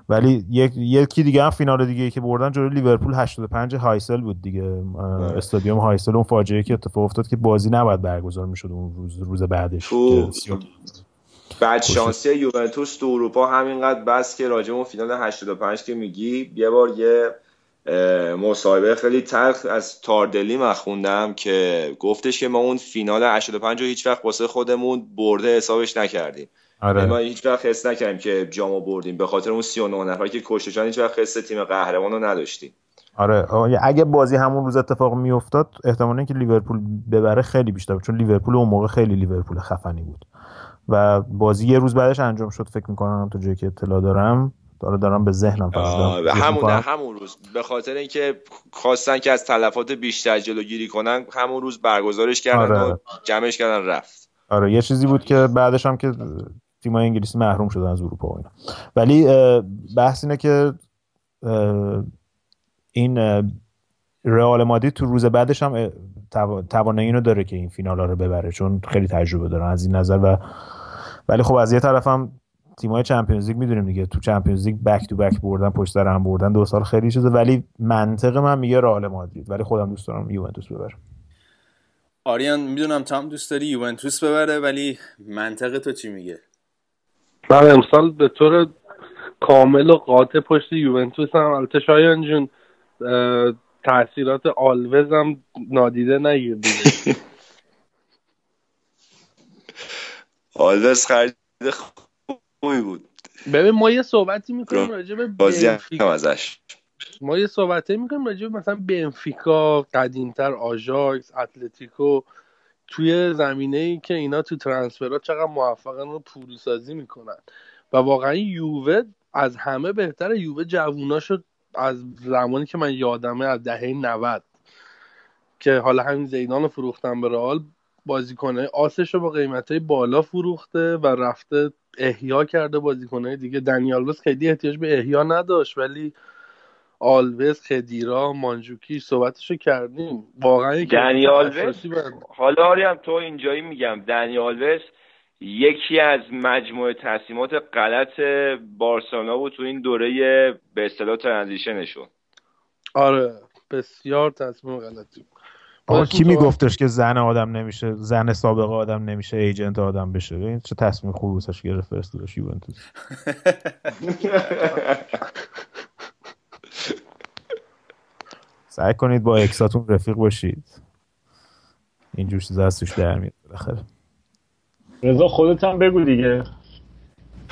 ولی یک یکی دیگه هم فینال دیگه ای که بردن جلوی لیورپول 85 هایسل بود دیگه. اه، استادیوم هایسل اون فاجعه که اتفاق افتاد که بازی نباید برگزار می‌شد اون روز روز بعدش بعد شانسی یوونتوس تو اروپا همینقدر بس که راجع به اون فینال 85 که میگی یه بار یه مصاحبه خیلی تلخ از تاردلی من خوندم که گفتش که ما اون فینال 85 رو هیچ وقت واسه خودمون برده حسابش نکردیم. یعنی ما آره هیچ وقت حس نکردیم که جامو بردیم. به خاطر اون 39 نفر که کشته هیچ وقت حس تیم قهرمان رو نداشتیم. آره. اگه بازی همون روز اتفاق میافتاد احتمال اینکه لیورپول ببره خیلی بیشتر بود چون لیورپول اون موقع خیلی لیورپول خفنی بود. و بازی یه روز بعدش انجام شد فکر می‌کنم تا جایی که اطلاع دارم. داره دارم به ذهنم همون. همون روز. به خاطر اینکه خواستن که از تلفات بیشتر جلوگیری کنن همون روز برگزارش کردن آره. و جمعش کردن رفت. آره یه چیزی بود که بعدش هم که تیمای انگلیسی محروم شدن از اروپا و اینا. ولی بحث اینه که این رئال مادرید تو روز بعدش هم توانایی اینو داره که این فینال ها رو ببره چون خیلی تجربه دارن از این نظر و ولی خب از یه طرف هم تیمای چمپیونز لیگ می‌دونیم دیگه تو چمپیونز لیگ بک تو بک بردن پشت سر هم بردن دو سال خیلی شده ولی منطق من میگه رئال مادرید. ولی خودم دوست دارم یوونتوس ببره آریان می‌دونم تو هم دوست داری یوونتوس ببره ولی منطق تو چی میگه؟ من امسال به طور کامل و قاطع پشت یوونتوس هم البته شایان جون تاثیرات آلوز هم نادیده نگیر آلوز خرید خوبی بود. ببین ما یه صحبتی می‌کنیم راجع به بازی هم بنفیکا. ازش. ما یه صحبتی می‌کنیم راجع به مثلا بنفیکا قدیمتر آژاکس اتلتیکو. توی زمینه ای که اینا تو transfer ها چقدر موفقن رو پول سازی می‌کنن. و واقعا یووه از همه بهتره. یووه جووناشو از زمانی که من یادمه از دهه 90 که حالا همین زیدان رو فروختن به رئال بازیکنه آسش رو با قیمت های بالا فروخته و رفته احیا کرده بازیکنه دیگه. دنیال خیلی احتیاج به احیا نداشت ولی آلوز خدیرا مانجوکی صحبتشو کردیم. واقعا دنی آلوز حالا آریم تو اینجایی میگم. دنی آلوز یکی از مجموعه تصمیمات غلط بارسلونا بود تو این دوره به اصطلاح ترانزیشنشون. آره بسیار تصمیم غلطی. آقا کی میگفتش که زن آدم نمیشه زن سابقه آدم نمیشه ایجنت آدم بشه؟ ببین چه تصمیم خوبی واسش گرفت فرستادش یوونتوس. سعی کنید با اکساتون رفیق باشید. اینجور چیزا از توش در میاد بالاخره. رضا خودت هم بگو دیگه.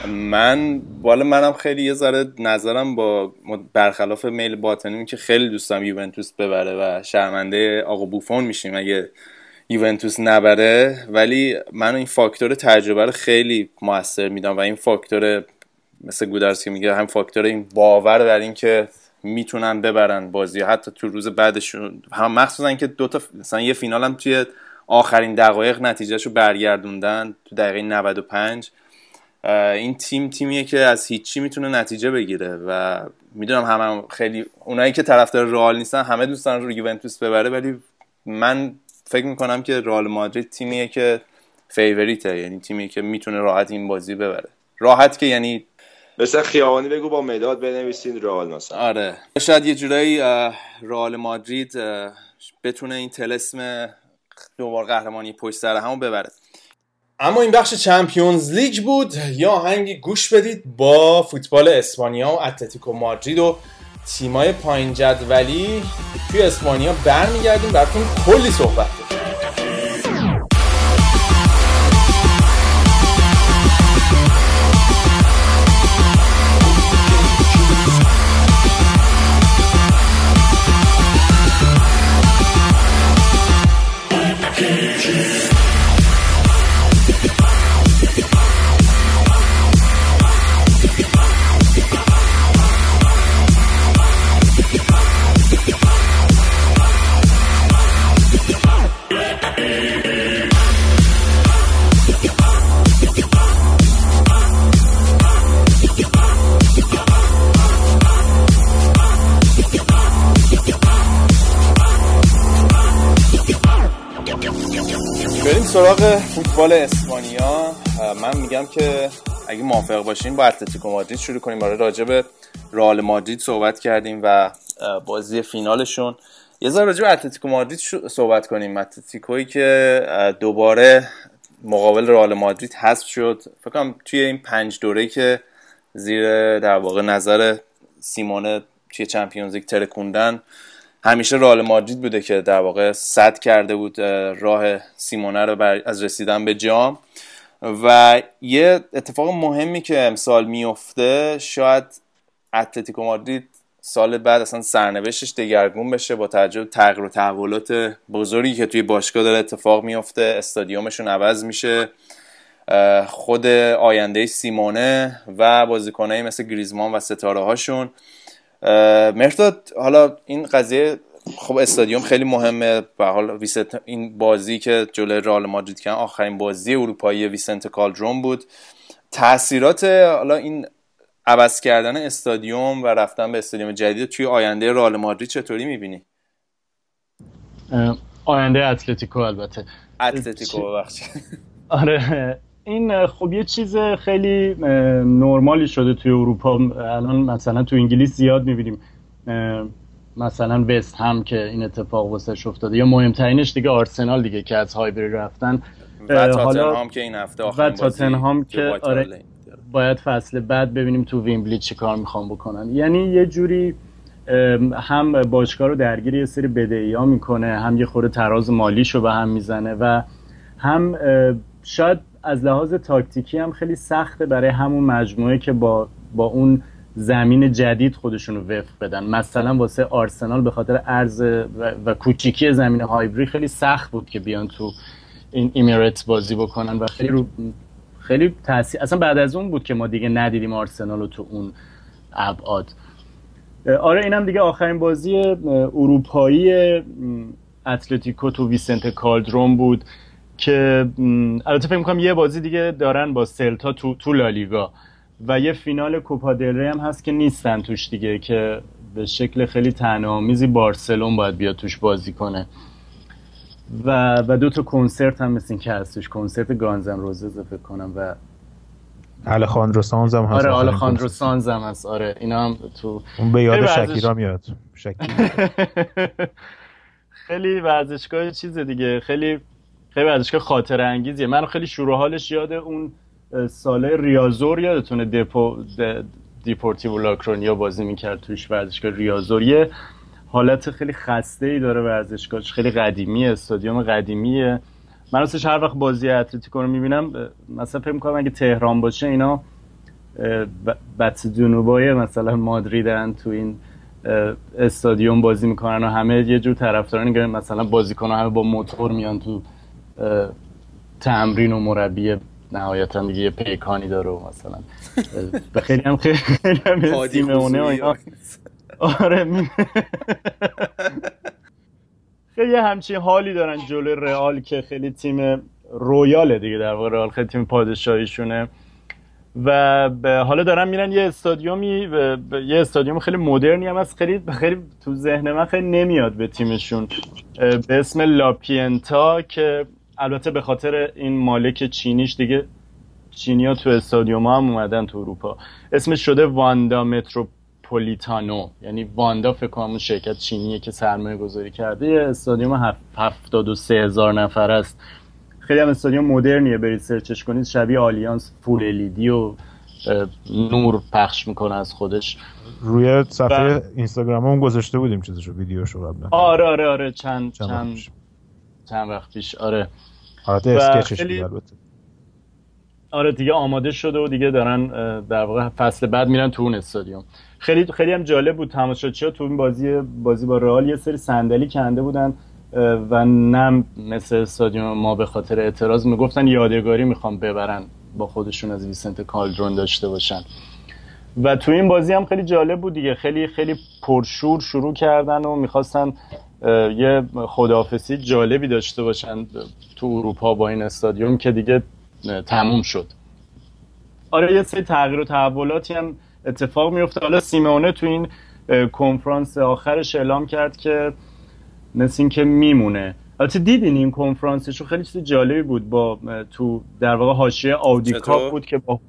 من والا منم خیلی یه ذره نظرم با برخلاف میل باطنیم که خیلی دوستم یوونتوس ببره و شرمنده آقا بوفون میشیم اگه یوونتوس نبره. ولی من این فاکتور تجربه رو خیلی موثر میدم و این فاکتور مثل گودرس که میگه هم فاکتور این باور در این که می‌تونن ببرن بازی. حتی تو روز بعدشون هم مخصوصا که دو تا مثلا یه فینال هم توی آخرین دقایق نتیجهشو برگردوندن تو دقیقه 95 این تیم تیمیه که از هیچی می‌تونه نتیجه بگیره و می‌دونم همه هم خیلی اونایی که طرفدار رئال نیستن همه دوست دارن رو یوونتوس ببره ولی من فکر می‌کنم که رئال مادرید تیمیه که فیوریته یعنی تیمیه که می‌تونه راحت این بازی ببره. راحت که یعنی مثلا خیابانی بگو با مداد بنویسین رئال مثلا. آره. شاید یه جورایی رئال مادرید بتونه این تلسم دوبار قهرمانی پشت سر همون ببره. اما این بخش چمپیونز لیگ بود. یا آهنگی گوش بدید با فوتبال اسپانیا و اتلتیکو مادرید و تیمای پایین جدولی. توی اسپانیا برمیگردیم براتون کلی صحبت داریم سراغ فوتبال اسپانیا. من میگم که اگه موافق باشین با اتلتیکو مادرید شروع کنیم. برای راجع به رئال مادرید صحبت کردیم و بازی فینالشون. یه ذره راجع به اتلتیکو مادرید صحبت کنیم. اتلتیکویی که دوباره مقابل رئال مادرید حذف شد. فکر کنم توی این پنج دوره که زیر در واقع نظر سیمونه توی چمپیونز لیگ ترکوندن همیشه رئال مادرید بوده که در واقع صد کرده بود راه سیمونه رو از رسیدن به جام. و یه اتفاق مهمی که امسال میفته شاید اتلتیکو مادرید سال بعد اصلا سرنوشتش دگرگون بشه با توجه تغییر و تحولات بزرگی که توی باشگاه داره اتفاق میفته. استادیومشون عوض میشه. خود آینده سیمونه و بازیکنایی مثل گریزمان و ستاره هاشون مرتاد حالا این قضیه خب استادیوم خیلی مهمه. به حال ویسنت این بازی که جلوی رئال مادرید کردن آخرین بازی اروپایی ویسنت کالدرون بود. تاثیرات حالا این عوض کردن استادیوم و رفتن به استادیوم جدید توی آینده رئال مادرید چطوری می‌بینی؟ آینده اتلتیکو البته. اتلتیکو ببخشید. آره این خب یه چیز خیلی نرمالی شده توی اروپا. الان مثلا تو انگلیس زیاد می‌بینیم مثلا وست هم که این اتفاق واسش افتاده. یا مهمترینش دیگه آرسنال دیگه که از هایبری رفتن. و تاتنهام که این هفته و تاتنهام که آره باید فصل بعد ببینیم تو ویمبلی چی کار می‌خوام بکنن. یعنی یه جوری هم باشگاه رو درگیر یه سری بدهی ها می‌کنه هم یه خورده تراز مالیشو به هم می‌زنه و هم شاید از لحاظ تاکتیکی هم خیلی سخته برای همون مجموعه که با با اون زمین جدید خودشون رو وفق بدن. مثلا واسه آرسنال به خاطر عرض و, و کوچیکی زمین هایبری خیلی سخت بود که بیان تو این ایمیرت بازی بکنن و خیلی رو خیلی تاثیر اصلا بعد از اون بود که ما دیگه ندیدیم آرسنال رو تو اون ابعاد. آره اینم دیگه آخرین بازی اروپایی اتلتیکو تو ویسنت کالدروم بود. که البته فکر می‌کنم یه بازی دیگه دارن با سلتا تو, تو لالیگا. و یه فینال کوپا دل هم هست که نیستن توش دیگه که به شکل خیلی تنامیزی بارسلون باید بیاد توش بازی کنه. و و دو تا کنسرت هم مثل این که هستش. کنسرت گانزن روزه فکر کنم و الخاندرو سانز هم هست. آره الخاندرو سانز هم هست. آره اینا هم تو اون به یاد شکیرا میاد. شکیرا خیلی ورزشگاه چیز دیگه. خیلی خیلی ورزشگاه خاطر انگیزیه من خیلی شروع حالش یاد اون ساله ریازور یادتونه؟ دپو دیپورتیو لاکرونیا بازی می‌کرد توش ورزشگاه ریازور یه حالت خیلی خسته ای داره ورزشگاهش خیلی قدیمیه استادیوم قدیمیه. من راستش هر وقت بازی اتلتیکو رو می‌بینم مثلا فکر می‌کنم اگه تهران باشه اینا بچه جنوبای مثلا مادریدن تو این استادیوم بازی می‌کنن و همه یه جور طرفداران مثلا بازیکن همه با موتور میان تو تمرین و مربی نهایتا دیگه یه پیکانی داره و مثلا به خیلی هم خیلی هم سیمونه و آره خیلی همچین حالی دارن جلوی رئال که خیلی تیم رویاله دیگه در واقع رئال خیلی تیم پادشاهیشونه. و حالا دارن میرن یه استادیومی یه استادیوم خیلی مدرنی هم هست. خیلی خیلی تو ذهن من خیلی نمیاد به تیمشون. به اسم لاپینتا که البته به خاطر این مالک چینیش دیگه چینیا تو استادیوم هم اومدن تو اروپا. اسمش شده واندا متروپولیتانو. یعنی واندا فکر کنم شرکت چینیه که سرمایه گذاری کرده. یه استادیوم هفتاد و سه هزار نفر است. خیلی هم استادیوم مدرنیه. برید سرچش کنید. شبیه آلیانس فول الیدی و نور پخش می‌کنه از خودش. روی صفحه و... اینستاگرام هم گذاشته بودیم چیزشو ویدیوشو قبلا. آره آره آره. چند چند چند, چند وقت پیش. آره. اسکچش خیلی... آره دیگه آماده شده و دیگه دارن در واقع فصل بعد میرن تو اون استادیوم. خیلی خیلی هم جالب بود تماشاچی‌ها تو این بازی بازی با رئال یه سری صندلی کنده بودن و نه مثل استادیوم ما به خاطر اعتراض می‌گفتن یادگاری می‌خوام ببرن با خودشون از ویسنت کالدرون داشته باشن. و تو این بازی هم خیلی جالب بود دیگه. خیلی خیلی پرشور شروع کردن و می‌خواستن یه خداحافظی جالبی داشته باشن. تو اروپا با این استادیوم که دیگه تموم شد. آره یه سری تغییر و تحولاتی هم اتفاق میفته حالا سیمونه تو این کنفرانس آخرش اعلام کرد که مثل اینکه میمونه. البته دیدین این کنفرانسشو؟ خیلی چیز جالبی بود با تو در واقع حاشیه آودی کاپ بود که با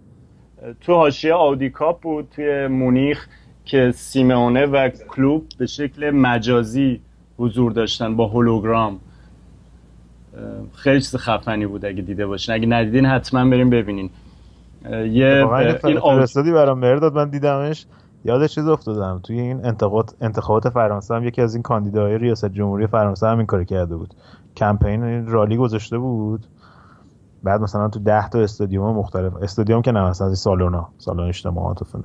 تو حاشیه آودی کاپ بود توی مونیخ که سیمونه و کلوب به شکل مجازی حضور داشتن با هولوگرام. خیلی چیز خفنی بود اگه دیده باشین. اگه ندیدین حتما بریم ببینین. یه این فرستادی برام مرداد من دیدمش. یادش چیز افتادم. توی این انتخابات انتخابات فرانسه هم یکی از این کاندیداهای ریاست جمهوری فرانسه هم این کار کرده بود. کمپین رالی گذاشته بود. بعد مثلا تو 10 تا استادیوم مختلف. استادیوم که نه مثلا سالونا سالن اجتماعات و فنه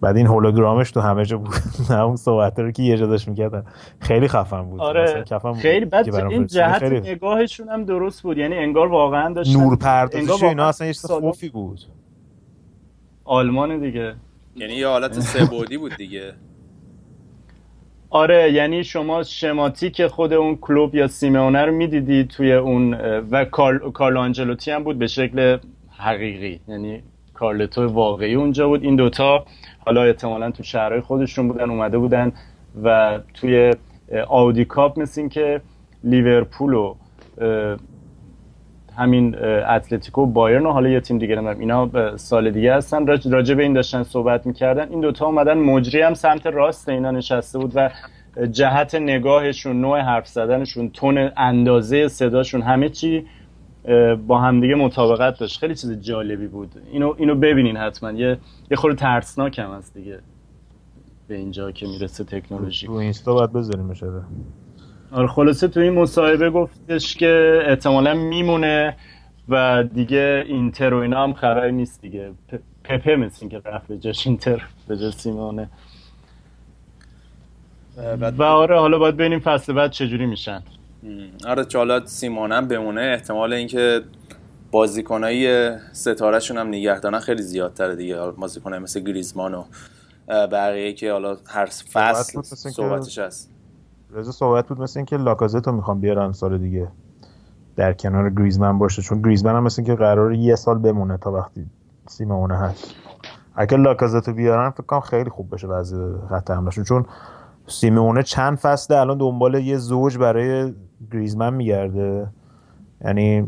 بعد این هولوگرامش تو همه جا بود. نه اون صحبت رو که یه جا داشت می‌کردن. خیلی خفن بود. آره خیلی بعد این جهت خیلی... نگاهشون هم درست بود. یعنی انگار واقعا داشت نور پردازش اینا اصلا یه خوفی بود. آلمان دیگه. یعنی یه حالت سه بود دیگه. آره یعنی شما شماتیک خود اون کلوب یا سیمونه رو می‌دیدی توی اون و کارل کارلو آنجلوتی هم بود به شکل حقیقی. یعنی کارلتو واقعی اونجا بود. این دوتا حالا احتمالا تو شهرهای خودشون بودن اومده بودن و توی آودی کاپ مثل که لیورپول و همین اتلتیکو بایرن و حالا یه تیم دیگه نمی‌دونم اینا سال دیگه هستن. راجع به این داشتن صحبت می‌کردن. این دوتا اومدن مجری هم سمت راست اینا نشسته بود و جهت نگاهشون نوع حرف زدنشون تون اندازه صداشون همه چی با همدیگه مطابقت داشت. خیلی چیز جالبی بود. اینو اینو ببینین حتما. یه یه خورده ترسناک هم هست دیگه به اینجا که می‌رسه تکنولوژی. تو اینستا باید بذاریم آره خلاصه تو این مصاحبه گفتش که احتمالا میمونه و دیگه اینتر و اینا هم خبری نیست دیگه. پپه مثل که رفت به جاش اینتر به جا سیمونه. و آره حالا باید ببینیم فصل بعد چجوری میشن. آره سیمونه هم بمونه احتمال اینکه بازیکنای ستارهشون هم نگه خیلی زیادتره دیگه. بازیکنای مثل گریزمان و بقیه که حالا هر فصل صحبتش هست. رضا صحبت بود مثل اینکه لاکازت رو می‌خوام بیارن سال دیگه در کنار گریزمن باشه. چون گریزمن هم مثل اینکه قرار یه سال بمونه تا وقتی سیمونه هست. اگه لاکازت رو بیارن فکر کنم خیلی خوب بشه وضع خط حملهشون. چون سیمونه چند فصله الان دنبال یه زوج برای گریزمن میگرده. یعنی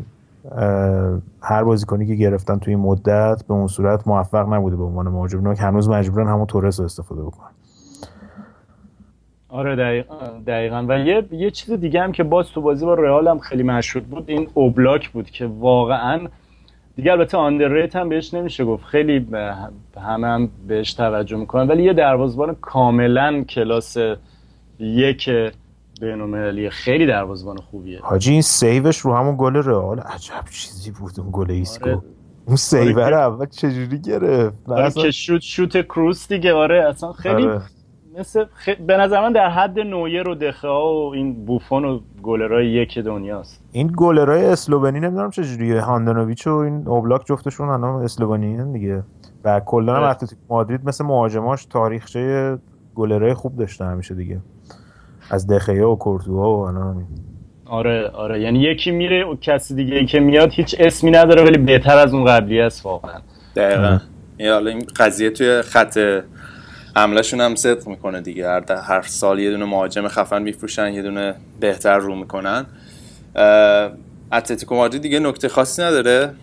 هر بازیکنی که گرفتن توی این مدت به اون صورت موفق نبوده به عنوان مهاجم. که هنوز مجبورن همون تورس رو استفاده بکنن. آره دقیقا و یه, یه چیز دیگه هم که باز تو بازی با رئال هم خیلی مشهود بود این اوبلاک بود که واقعا دیگه البته underrated هم بهش نمیشه گفت خیلی همه هم بهش توجه می‌کنن ولی یه دروازبان کاملا کلاس یک بینالمللی خیلی دروازبان خوبیه حاجی این save ش رو همون گل رئال عجب چیزی بود اون گل ایسکو آره. اون save رو آره. اول چجوری گرفت آره که شوت شوت کروس دیگه آره اصلا خیلی آره. مثل خ... به نظر من در حد نویر و دخه و این بوفون و گلرای یک دنیاست. این گلرای اسلوونی نمی‌دونم چجوریه هاندانویچ و این اوبلاک جفتشون الان اسلوونی دیگه. و کلا هم اتلتیک مادرید مثل مهاجماش تاریخچه گلرای خوب داشته همیشه دیگه. از دخیا و کورتوا و الان آره آره. یعنی یکی میره و کسی دیگه ای که میاد هیچ اسمی نداره ولی بهتر از اون قبلی است واقعا. دقیقا. این قضیه توی خط عملشون هم صدق می‌کنه دیگه. هر, هر سال یه دونه مهاجم خفن میفروشن یه دونه بهتر رو می‌کنن. اتلتیکو مادرید دیگه نکته خاصی نداره؟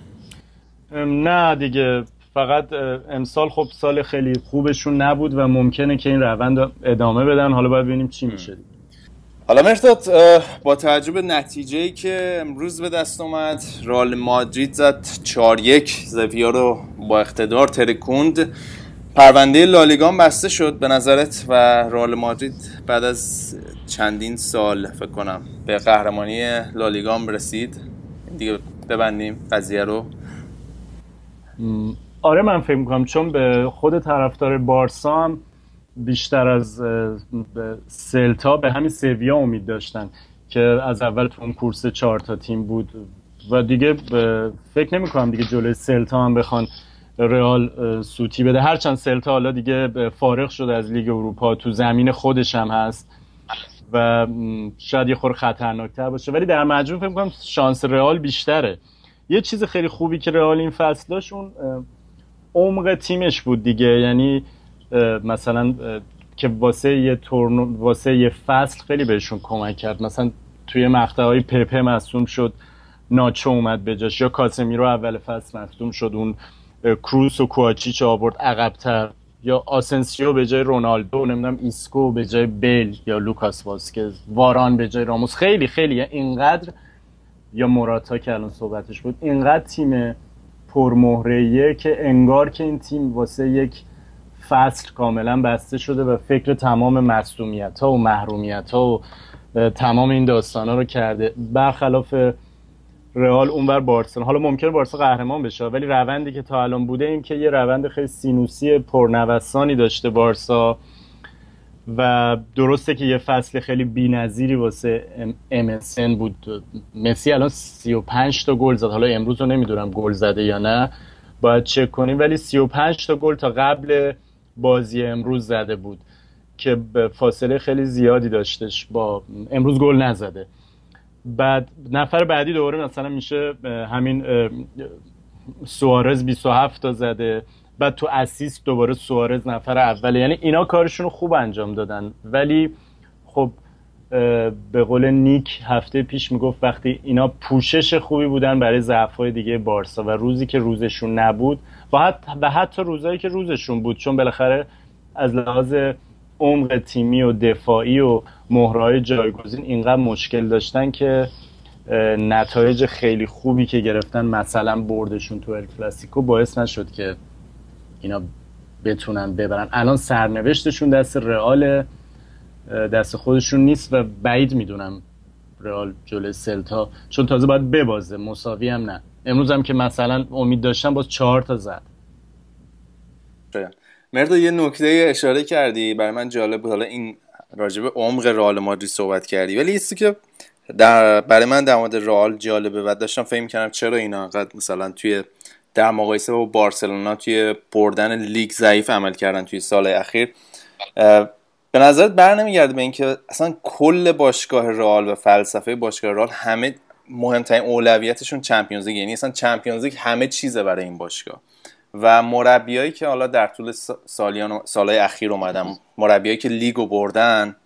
نه دیگه. فقط امسال خب سال خیلی خوبشون نبود و ممکنه که این روند ادامه بدن. حالا باید ببینیم چی میشه حالا مرتاد با توجه به نتیجه که امروز به دست اومد رال مادرید زد 4 1 زویا رو با اقتدار ترکوند. پرونده لالیگان بسته شد به نظرت و رئال مادرید بعد از چندین سال فکر کنم به قهرمانی لالیگان رسید؟ دیگه ببندیم قضیه رو. آره من فکر می‌کنم چون به خود طرفدار بارسا هم بیشتر از سلتا به همین سویا امید داشتن که از اول تو اون کورس چهار تا تیم بود. و دیگه فکر نمی کنم دیگه جلوی سلتا هم بخوان رئال سوتی بده. هرچند سلتا حالا دیگه فارغ شده از لیگ اروپا تو زمین خودش هم هست و شاید یه خور خطرناکتر باشه. ولی در مجموع فکر کنم شانس رئال بیشتره. یه چیز خیلی خوبی که رئال این فصل داشت اون عمق تیمش بود دیگه. یعنی مثلا که واسه یه تورنو واسه یه فصل خیلی بهشون کمک کرد. مثلا توی مقطع های پپه مصدوم شد ناچو اومد به جاش یا کاسمیرو اول فصل مصدوم شد اون کروس و کواچیچ آورد عقبتر. یا آسنسیو به جای رونالدو نمی‌دونم ایسکو به جای بل یا لوکاس واسکز. واران به جای راموس. خیلی خیلی. اینقدر یا موراتا که الان صحبتش بود اینقدر تیم پرمهره که انگار که این تیم واسه یک فصل کاملا بسته شده و فکر تمام مصدومیت ها و محرومیت ها و تمام این داستان ها رو کرده. برخلاف رئال اونور بارسلونا حالا ممکنه بارسا قهرمان بشه ولی روندی که تا الان بوده این که یه روند خیلی سینوسی پرنوسانی داشته بارسا و درسته که یه فصل خیلی بی‌نظیری واسه MSN بود. مسی الان 35 تا گل زد. حالا امروز رو نمی‌دونم گل زده یا نه باید چک کنیم. ولی 35 تا گل تا قبل بازی امروز زده بود که فاصله خیلی زیادی داشتش با امروز گل نزده. بعد نفر بعدی دوباره مثلا میشه همین سوارز 27 تا زده. بعد تو اسیست دوباره سوارز نفر اوله. یعنی اینا کارشون رو خوب انجام دادن. ولی خب به قول نیک هفته پیش می‌گفت وقتی اینا پوشش خوبی بودن برای ضعف‌های دیگه بارسا و روزی که روزشون نبود و حتی, و حتی روزایی که روزشون بود چون بالاخره از لحاظ عمق تیمی و دفاعی و مهرهای جایگزین اینقدر مشکل داشتن که نتایج خیلی خوبی که گرفتن مثلا بردشون تو کلاسیکو باعث نشد که اینا بتونن ببرن. الان سرنوشتشون دست رئال دست خودشون نیست و بعید می‌دونم رئال جلوی سلتا چون تازه باید ببازه مساوی هم نه. امروز هم که مثلا امید داشتم باز چهار تا زد. مردا یه نکته اشاره کردی برای من جالب بود. حالا این راجب عمق رئال مادرید صحبت کردی. ولی ایستی که در برای من در مورد رئال جالبه و داشتم فهم کردم چرا اینا انقدر مثلا توی در مقایسه با بارسلونا توی بردن لیگ ضعیف عمل کردن توی سال اخیر. به نظرت بر نمیگرده به اینکه اصلا کل باشگاه رئال و فلسفه باشگاه رئال همه مهمترین اولویتشون چمپیونز لیگ یعنی اصلا چمپیونز لیگ همه چیزه برای این باشگاه. و مربیایی که حالا در طول سالیان سالهای اخیر اومدن مربیایی که لیگو بردن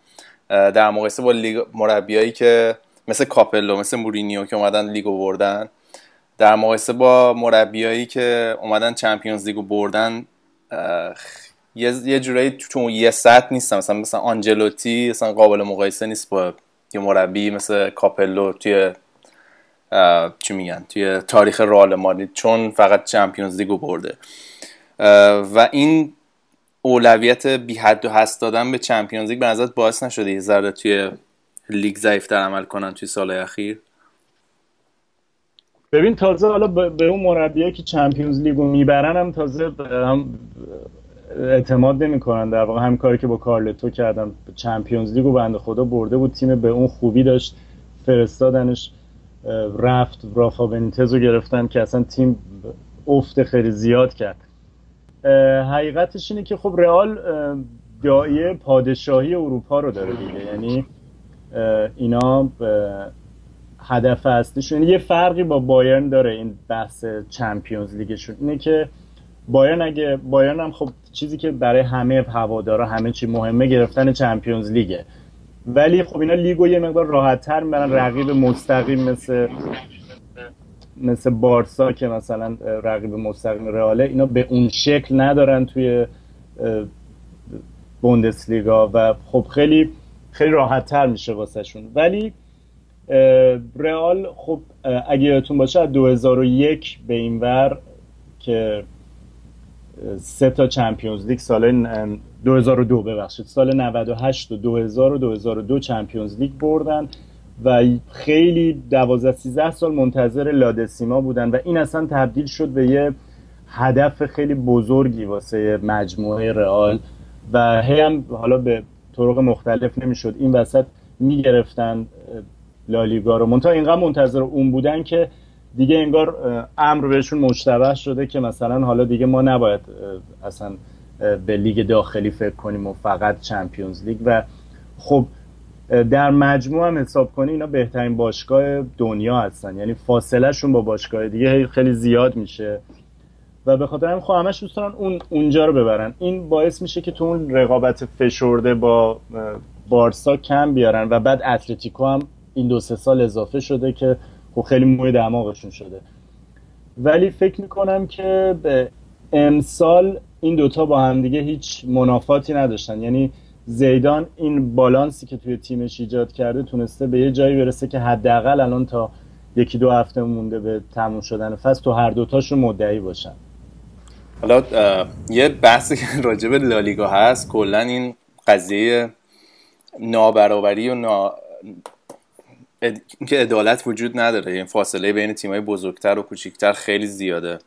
در مقایسه با لیگ مربیایی که مثل کاپلو مثل مورینیو که اومدن لیگو بردن در مقایسه با مربیایی که اومدن Champions League و بردن یه جورایی تو یه سطح نیستن. مثلا مثلا آنجلوتی مثلا قابل مقایسه نیست با یه مربی مثل کاپلو توی چی میگن توی تاریخ رئال مادرید چون فقط Champions League و برده. و این اولویت بی حد و حصر دادن به Champions League به نظرت باعث نشده یه ذره توی لیگ ضعیفتر عمل کنن توی سال اخیر؟ ببین تازه حالا به اون مربیایی که Champions League و می‌برن هم تازه هم اعتماد نمی‌کنن. در واقع هم کاری که با کارلتو کردن Champions League و بنده خدا برده بود تیم به اون خوبی داشت فرستادنش. رفت رافا بنیتز رو گرفتن که اصلا تیم افت خیلی زیاد کرد. حقیقتش اینه که خب رئال دایه پادشاهی اروپا رو داره دیگه. یعنی اینا هدف اصلیشون یه فرقی با بایرن داره این بحث چمپیونز لیگشون. اینه که بایرن اگه بایرن هم خب چیزی که برای همه هوادارا همه چی مهمه گرفتن چمپیونز لیگه. ولی خب اینا لیگو یه مقدار راحت تر می‌برن رقیب مستقیم مثل مثل بارسا که مثلا رقیب مستقیم رئاله اینا به اون شکل ندارن توی بوندسلیگا و خب خیلی خیلی راحت تر میشه واسه شون ولی رئال خب اگه یادتون باشه از 2001 به این ور که سه تا چمپیونز لیگ سال 2002 ببخشید. سال 98 و 2000 و 2002 چمپیونز لیگ بردن و خیلی 12 13 سال منتظر لادسیما بودن و این اصلا تبدیل شد به یه هدف خیلی بزرگی واسه مجموعه رئال و هی هم حالا به طرق مختلف نمی‌شد. این وسط می‌گرفتن لالیگا رو. منتها اینقدر منتظر اون بودن که دیگه انگار امر بهشون مشتبه شده که مثلا حالا دیگه ما نباید اصلا به لیگ داخلی فکر کنیم و فقط چمپیونز لیگ و خب در مجموع هم حساب کنی اینا بهترین باشگاه دنیا هستن. یعنی فاصله شون با باشگاه دیگه خیلی زیاد میشه و به خاطر همین خب همش دوست اون اونجا رو ببرن. این باعث میشه که تو اون رقابت فشرده با بارسا کم بیارن و بعد اتلتیکو هم این دو سه سال اضافه شده که خب خیلی موی دماغشون شده. ولی فکر می‌کنم که به امسال این دوتا با همدیگه هیچ منافاتی نداشتن. یعنی زیدان این بالانسی که توی تیمش ایجاد کرده تونسته به یه جایی برسه که حداقل الان تا یکی دو هفته مونده به تموم شدن فصل تو هر دوتاشون مدعی باشن. حالا یه بحثی که راجع لالیگا هست کلا این قضیه نابرابری و نا... اینکه عدالت وجود نداره این فاصله بین تیمای بزرگتر و کوچیکتر خیلی زیاده.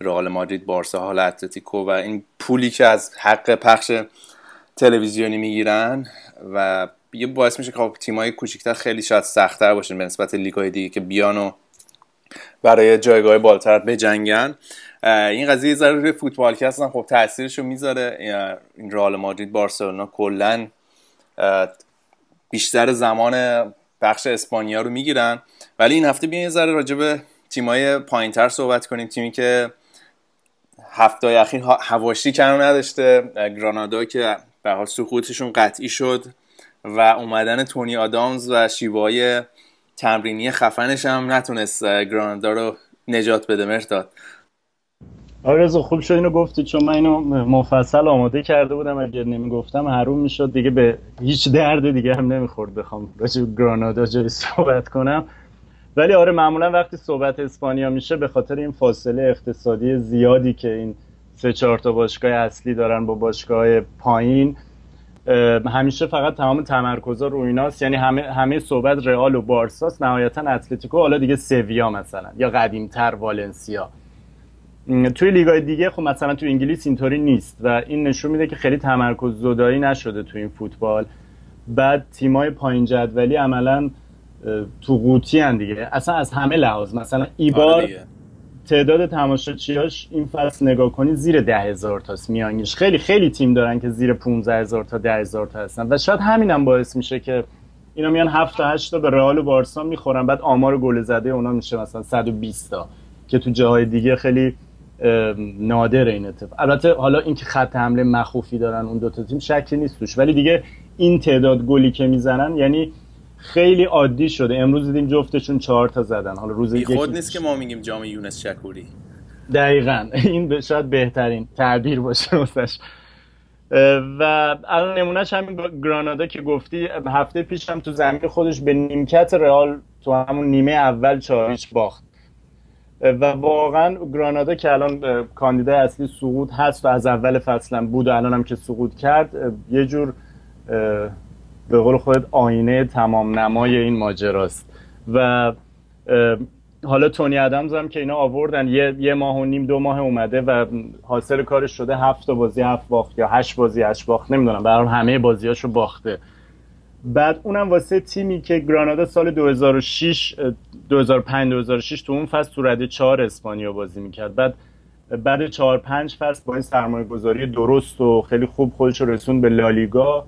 رئال مادرید بارسا حال اتلتیکو و این پولی که از حق پخش تلویزیونی می‌گیرن و یه باعث میشه که خب تیمای کوچیکتر خیلی شاید سختتر باشن به نسبت لیگای دیگه که بیان و برای جایگاه بالاتر بجنگن. این قضیه ذره روی فوتبال که هستن خب تاثیرشو می‌ذاره. این رئال مادرید بارسلونا کلا بیشتر زمان بخش اسپانیا رو می‌گیرن. ولی این هفته بیاین یه ذره راجع به تیمای پایینتر صحبت کنیم. تیمی که هفته اخیر هواشی کم نداشته. گرانادا که به حال سقوطشون قطعی شد و اومدن تونی آدامز و شیوای تمرینی خفنش هم نتونست گرانادا رو نجات بده. آرزو خوب شد اینو گفتی چون من اینو مفصل آماده کرده بودم اگر نمی‌گفتم حروم می‌شد. دیگه به هیچ درد دیگه هم نمی‌خورد. بخوام راجع گرانادا جای صحبت کنم. ولی آره معمولا وقتی صحبت اسپانیا میشه به خاطر این فاصله اقتصادی زیادی که این سه چهار تا باشگاه اصلی دارن با باشگاه پایین همیشه فقط تمام تمرکزا رو ایناست. یعنی همه همه صحبت رئال و بارساس نهایتا اتلتیکو حالا دیگه سویا مثلا یا قدیمتر والنسیا. توی لیگای دیگه خب مثلا تو انگلیس اینطوری نیست و این نشون میده که خیلی تمرکز زدایی نشده تو این فوتبال. بعد تیمای پایین جدولی عملا تو قوطی هن دیگه. اصلا از همه لحاظ. مثلا ایبار آره تعداد تماشاچیاش این فصل نگاه کنی زیر ده هزار تاست میانگیش خیلی خیلی تیم دارن که زیر 15 هزار تا ده هزار تا هستن. و شاید همینم باعث میشه که اینا میان 7 تا 8 تا به رئال و بارسا می‌خورن. بعد آمار گل زده اونا میشه مثلا 120 تا. که تو جاهای دیگه خیلی نادر این اتفاق. البته حالا اینکه خط حمله مخوفی دارن اون دوتا تیم شکی نیست توش. ولی دیگه این تعداد گلی که می‌زنن یعنی خیلی عادی شده. امروز دیدیم جفتشون چهار تا زدن. حالا روز خود نیست که ما میگیم جام یونس شکوری. دقیقا. این شاید بهترین تعبیر باشه واسش. و الان نمونهش همین گرانادا که گفتی هفته پیش هم تو زمین خودش به نیمکت رئال تو همون نیمه اول چهارش باخت. و واقعا گرانادا که الان کاندیدای اصلی سقوط هست و از اول فصلم بود و الان هم که سقوط کرد یه جور به قول خودت آینه تمام نمای این ماجراست. و حالا تونی ادمز هم که اینا آوردن یه, یه ماه و نیم دو ماه اومده و حاصل کارش شده هفت بازی هفت باخت یا هشت بازی هشت باخت نمی‌دونم برای همه بازیاشو باخته. بعد اونم واسه تیمی که گرانادا سال 2006 2005 2006 تو اون فصل تو رده 4 اسپانیا بازی می‌کرد. بعد بعد 4 5 فصل با این سرمایه گذاری درست و خیلی خوب خودش رسون به لالیگا.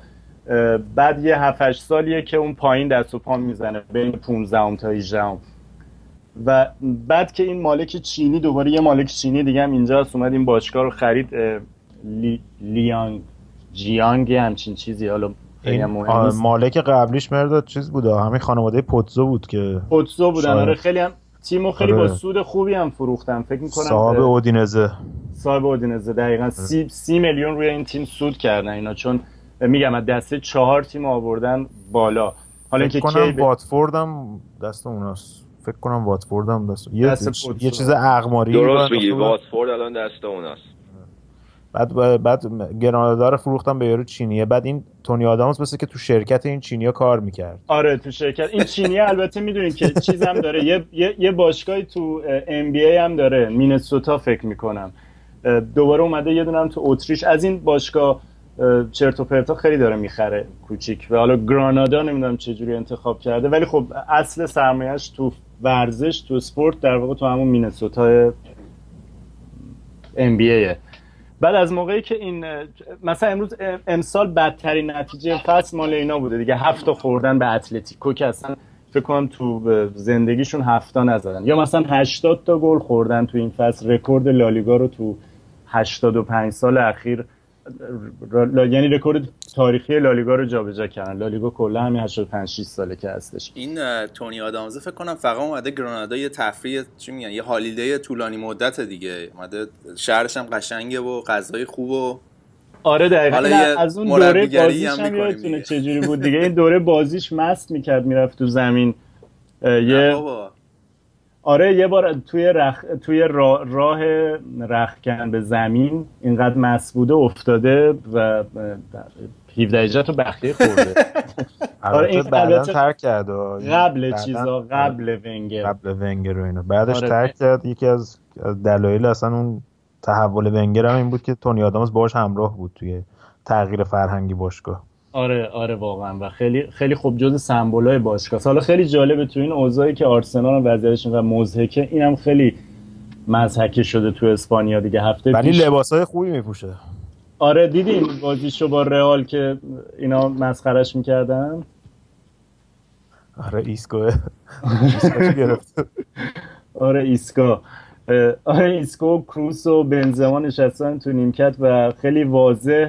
بعد یه 7 8 سالیه که اون پایین دست و پا می‌زنه بین 15 تا 18 و بعد که این مالک چینی دوباره یه مالک چینی دیگه هم اینجا اومد این باشگاه رو خرید لی، لیانگ جیانگ همچین چیزی. حالا این مالک قبلیش مرداد چیز بوده همین خانواده پوتزو بود که پوتزو بودن آره خیلی هم تیمو خیلی آره. با سود خوبی هم فروختن فکر می‌کنم صاحب اودینزه. صاحب اودینزه دقیقا سی, سی میلیون روی این تیم سود کردن اینا چون میگم از دسته چهار تیم آوردن بالا. حالا اینکه کنم کی واتفورد هم دست اوناست. فکر کنم واتفورد هم دست یه, دست یه چیز اقماری درست میگی واتفورد الان دست اوناست. بعد بعد گرانادا رو فروختم به یارو چینیه. بعد این تونی آدامز مثل که تو شرکت این چینیا کار می‌کرد. آره تو شرکت. این چینی البته می‌دونین که چیز هم داره. یه, یه،, یه باشگاهی تو ام بی ای هم داره. مینسوتا فکر می‌کنم. دوباره اومده یه دونم تو اتریش. از این باشگاه چرت و پرتا خیلی داره می‌خره کوچیک. و حالا گرانادا نمی‌دونم چجوری انتخاب کرده. ولی خب اصل سرمایهش تو ورزش تو سپورت در واقع تو همون مینسوتا ام بی ایه بعد از موقعی که این مثلا امروز امسال بدترین نتیجه فصل مال اینا بوده دیگه. هفت خوردن به اتلتیکو که اصلا فکر کنم تو زندگیشون هفتا نزدن. یا مثلا 80 تا گل خوردن تو این فصل. رکورد لالیگا رو تو 85 سال اخیر لا... یعنی رکورد تاریخی لالیگا رو جابجا کردن. لالیگا کلا همین 85 6 ساله که هستش. این تونی آدامزه فکر کنم فقط اومده گرانادا یه تفریح چی میگن یه holiday طولانی مدت دیگه. اومده شهرش هم قشنگه و غذای خوب و آره دقیقا. از اون دوره بازیش هم یادتونه چجوری بود دیگه. این دوره بازیش مست می‌کرد می‌رفت تو زمین. یه آره یه بار توی رخ... توی را... راه رخکن به زمین اینقدر مس بوده افتاده و 17 رو بخیه خورده. آره این بعدا ترک کرد قبل چیزا قبل ونگر. قبل ونگر و اینو بعدش آره. ترک کرد. یکی از دلایل اصلا اون تحول ونگر هم این بود که تونی آدامز باش همراه بود توی تغییر فرهنگی باشگاه. آره آره واقعا. و خیلی خیلی خوب جز سمبولای باشگاه. حالا خیلی جالبه تو این اوضاعی که آرسنال وضعیتش و مزهکه اینم خیلی مزهکه شده تو اسپانیا دیگه. هفته ولی پیش... لباسای خوبی میپوشه. آره دیدین بازیشو با رئال که اینا مسخرش می‌کردن؟ آره ایسکو ایسکو گرفت. آره ایسکا آره ایسکو کروس و بنزما نشستن تو نیمکت و خیلی واضح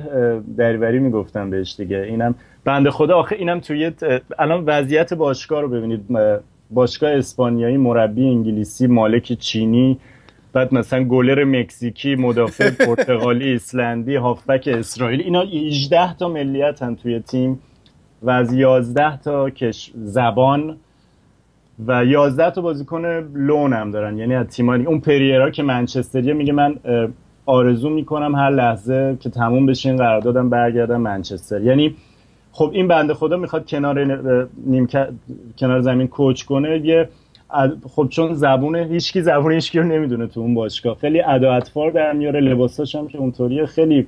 دریوری می‌گفتن بهش دیگه. اینم بنده خدا. آخه اینم توی الان وضعیت باشگاه رو ببینید. باشگاه اسپانیایی مربی انگلیسی مالک چینی بعد مثلا گلر مکزیکی مدافع پرتغالی ایسلندی هافبک اسرائیلی اینا 18 تا ملیت هم توی تیم و از 11 تا کش زبان و 11 تا بازیکن لون هم دارن. یعنی از تیمانی اون پریرا که منچستریه میگه من آرزو می‌کنم هر لحظه که تموم بشه این قراردادم برگردم منچستر. یعنی خب این بنده خدا می‌خواد کنار نیم کنار زمین کوچ کنه. یه خب چون زبونه هیچکی زبون هیچکی رو نمی‌دونه تو اون باشگاه. خیلی ادا اطفار در میاره. لباساش هم که اونطوریه. خیلی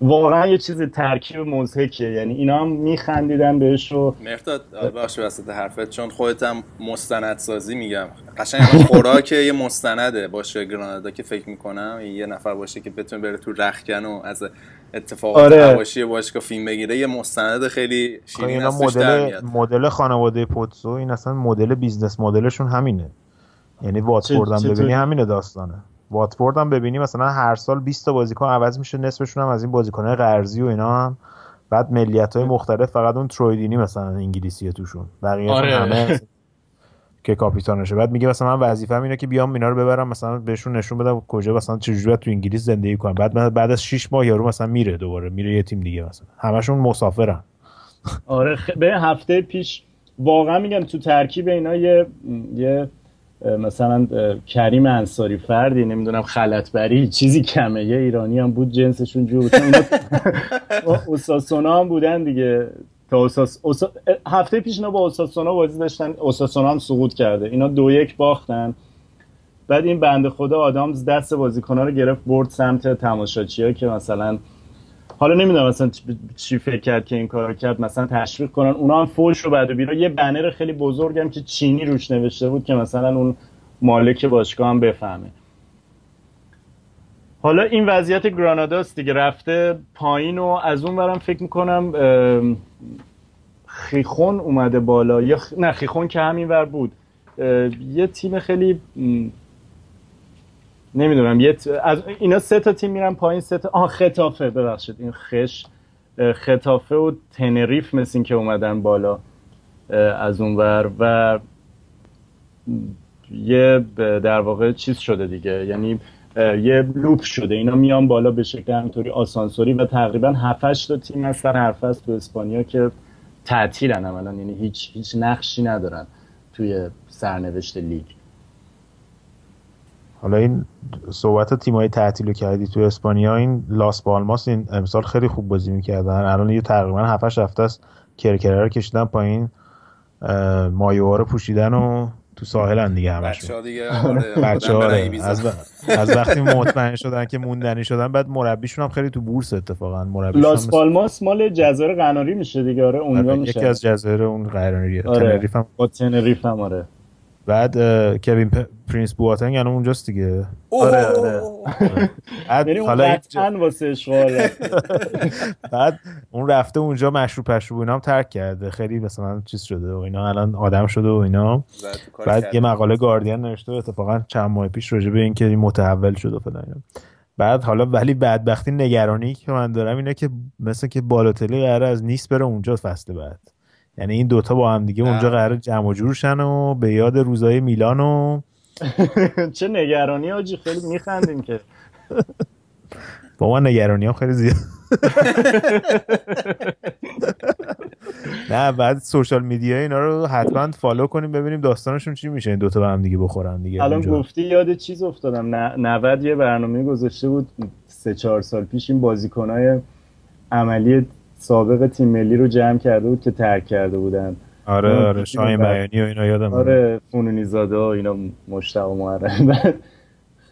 واقعا یه چیز ترکیب مضحکیه یعنی اینا هم میخندیدن بهش رو مرتضی ببخش وسط حرفت چون خودت هم مستندسازی میگم. قشنگ خوراک یه مستند باشه گرانادا که فکر می‌کنم یه نفر باشه که بتونه بره تو رختکن و از اتفاقات آره. حواشی باشگاه فیلم بگیره یه مستند خیلی شیرین اینا مدل مدل خانواده پوتزو این اصلا مدل business model شون همینه. یعنی هم ببینی همینه داستانه. واتفورد هم ببینی مثلا هر سال 20 تا بازیکن عوض میشه نصفشون هم از این بازیکنهای قرضی و اینا هم. بعد ملیت های مختلف فقط اون ترویدینی مثلا انگلیسیه توشون. بقیه آره. همه که کاپیتانشه بعد میگه مثلا من وظیفه‌م اینه که بیام اینا رو ببرم مثلا بهشون نشون بدم کجا مثلا چجوری تو انگلیس زندگی کنم. بعد من بعد از 6 ماه یارو مثلا میره دوباره میره یه تیم دیگه مثلا. همشون مسافرن. آره به هفته پیش واقعا میگم تو ترکیب اینا یه یه مثلا کریم انصاری فردی نمی‌دونم خلطبری چیزی کمه. یه ایرانی هم بود جنسشون جور اوساسونا هم بودن دیگه. تا اوساس... هفته پیش اینا با اوساسونا بازی داشتن. اوساسونا هم سقوط کرده. اینا دو یک باختن. بعد این بنده خدا آدامز دست بازیکن‌ها رو گرفت برد سمت تماشاچی‌ها که مثلا حالا نمی‌دونم مثلا چی فکر کرد که این کارو کرد مثلا تشویق کنن. اونا هم فوش رو بعد بیرا یه بنر خیلی بزرگم که چینی روش نوشته بود که مثلا اون مالک باشگاه هم بفهمه. حالا این وضعیت گراناداست دیگه. رفته پایین و از اون برم فکر می‌کنم خیخون اومده بالا. یا نه خیخون که همین ور بود. یه تیم خیلی نمی‌دونم یه از اینا سه تا تیم میرن پایین سه تا آه خطافه ببخشید این خش خطافه و تنریف مثل که اومدن بالا از اونور و یه در واقع چیز شده دیگه یعنی یه لوپ شده. اینا میان بالا به شکل همطوری آسانسوری و تقریبا 7 تا تیم هستن حرف هست تو اسپانیا که تعطیلن عملا یعنی هیچ هیچ نقشی ندارن توی سرنوشت لیگ. حالا این صحبت تیمای تعطیل کردی تو اسپانیا این لاس پالماس این امسال خیلی خوب بازی می‌کردن. الان یه تقریبا 7 هفته است کرکره رو کشیدن پایین. مایوها رو پوشیدن و تو ساحلن دیگه همشون. بچه‌ها دیگه آره. بچه آره. از, از وقتی مطمئن شدن که موندنی شدن بعد مربیشون هم خیلی تو بورس اتفاقا. مربیشون لاس پالماس مال جزایر قناری میشه دیگه آره اونجا آره، میشه. یکی از جزایر اون قناریه آره. تنریف هم با تنریف هم آره. بعد کوین پرینس بواتنگ یعنی اونجاست دیگه. آره آره. یعنی حالا قطعا واسه بعد اون رفته اونجا مشروب پشروب اینا هم ترک کرده. خیلی مثلا چیز شده و اینا الان آدم شده و اینا. بعد یه مقاله گاردین نوشته اتفاقا چند ماه پیش راجع به اینکه این متحول شده فلان بعد حالا ولی بدبختی نگرانی که من دارم اینه که مثل که بالاتلی قرار از نیست بره اونجا فصل بعد. یعنی این دوتا با هم دیگه اونجا قرار جمع و جور شن و به یاد روزای میلان و چه نگرانی آجی خیلی میخندیم که. با من نگرانی هم خیلی زیاد. نه بعد سوشال میدیا اینا رو حتما فالو کنیم ببینیم داستانشون چی میشه. این دوتا به هم دیگه بخورن دیگه الان. گفتی یاد چیز افتادم. ن- 90 یه برنامه گذاشته بود. سه چهار سال پیش این بازیکنهای عملی سابق تیم ملی رو جمع کرده بود که ترک کرده بودن. آره آره، شاهین بعد- بیانی و اینا یادم. آره فنونی زاده و اینا مشتاق محرم. بعد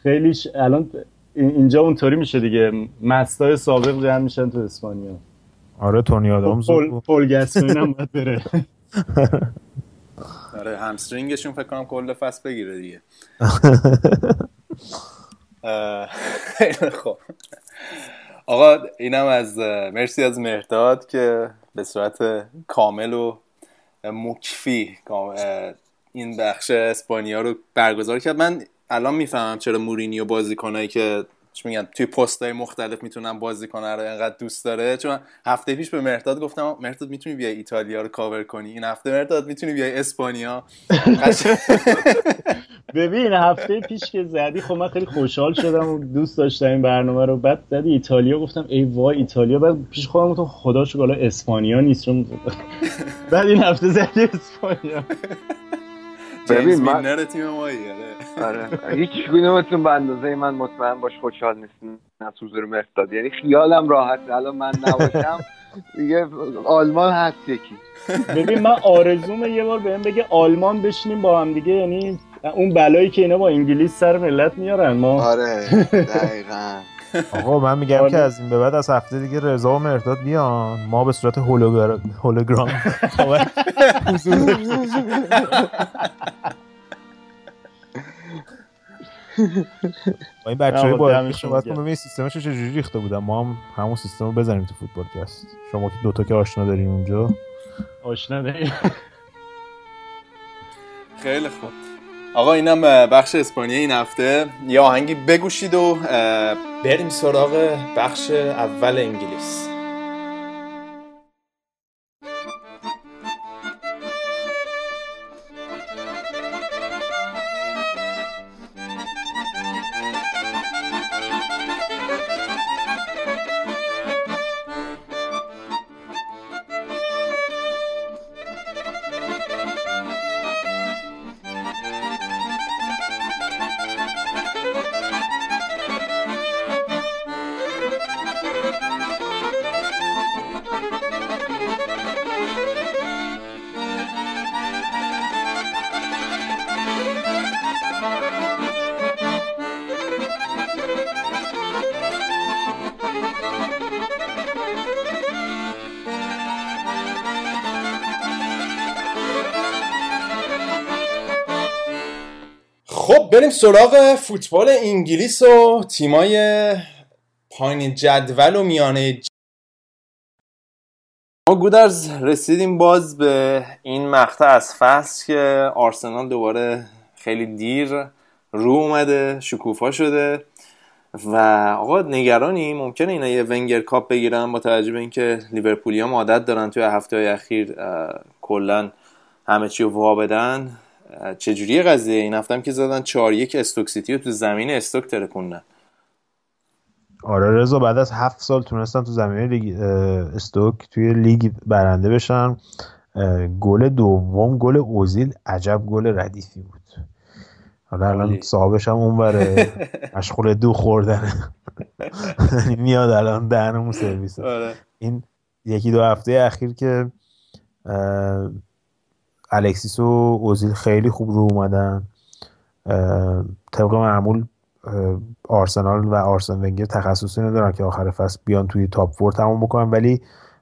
خیلیش الان این- اینجا اونطوری میشه دیگه. مستای سابق جمع میشن تو اسپانیا. آره تونی آدامز پل گاسپرین هم باید بره. آره همسترینگشون فکر کنم کل فصل بگیره دیگه. خوب. آقا اینم از مرسی از مهداد که به صورت کامل و مکفی این بخش اسپانیا رو برگزار کرد. من الان می‌فهمم چرا مورینیو بازیکنایی که چی میگن توی پستای مختلف می‌تونن بازی کنه رو انقدر دوست داره. چون هفته پیش به مهداد گفتم مهداد می‌تونی بیای ایتالیا رو کاور کنی؟ این هفته مهداد می‌تونی بیای اسپانیا؟ ببین هفته پیش که زدی خب من خیلی خوشحال شدم و دوست داشتم این برنامه رو. بعد زدی ایتالیا گفتم ای وای ایتالیا. بعد پیش خودم گفتم خدا شکر اسپانیا نیست. چون بعد این هفته زدی اسپانیا. ببین، من- آره. آره. هیچ کدومتون به اندازه من مطمئن باش خوشحال نیستین از حضور مهداد یعنی خیالم راحت الان من نباشم دیگه آلمان هست یکی. ببین من آرزومه یه بار بهم بگه آلمان بشینیم با هم دیگه. یعنی اون بلایی که اینا با انگلیس سر ملت میارن ما آره دقیقا. آقا من میگم آره. که از این به بعد از هفته دیگه رضا و مرداد بیان ما به صورت هولوگر... هولوگرام با این بچه های آقا، با دمشون صحبت گرم. کنم ببین سیستمش چه جوری ریخته بودن ما هم همون سیستم رو بزنیم تو فوتبال کست شما که دوتا که آشنا دارین اونجا آشنا داریم. خیلی خوب آقا اینم بخش اسپانیا این هفته. یه آهنگی بگوشید و بریم سراغ بخش اول انگلیس. سراغ فوتبال انگلیس و تیمای پایین جدول و میانه ج- ما گودرز رسیدیم باز به این مقطع از فصل که آرسنال دوباره خیلی دیر رو اومده شکوفا شده و آقا نگرانی ممکنه اینا یه ونگر کاپ بگیرن با توجه به اینکه لیورپولی هم عادت دارن توی هفته های اخیر کلا همه چی رو وا بدن. اه، چجوریه قضیه؟ این هفته هم که زدن 4 یک استوک سیتی رو تو زمین استوک ترکوندن آره رضا بعد از هفت سال تونستن تو زمینه لیگ استوک توی لیگ برنده بشن. گل دوم گل اوزیل عجب گل ردیفی بود. حالا الان. صاحبش هم اون بره مشغول دو خوردنه یعنی میاد الان دهنمون سرویس آره. این یکی دو هفته اخیر که الکسیس و اوزیل خیلی خوب رو اومدن. طبق معمول آرسنال و آرسن ونگر تخصص اینو دارن که آخر فصل بیان توی top four تموم بکنن. ولی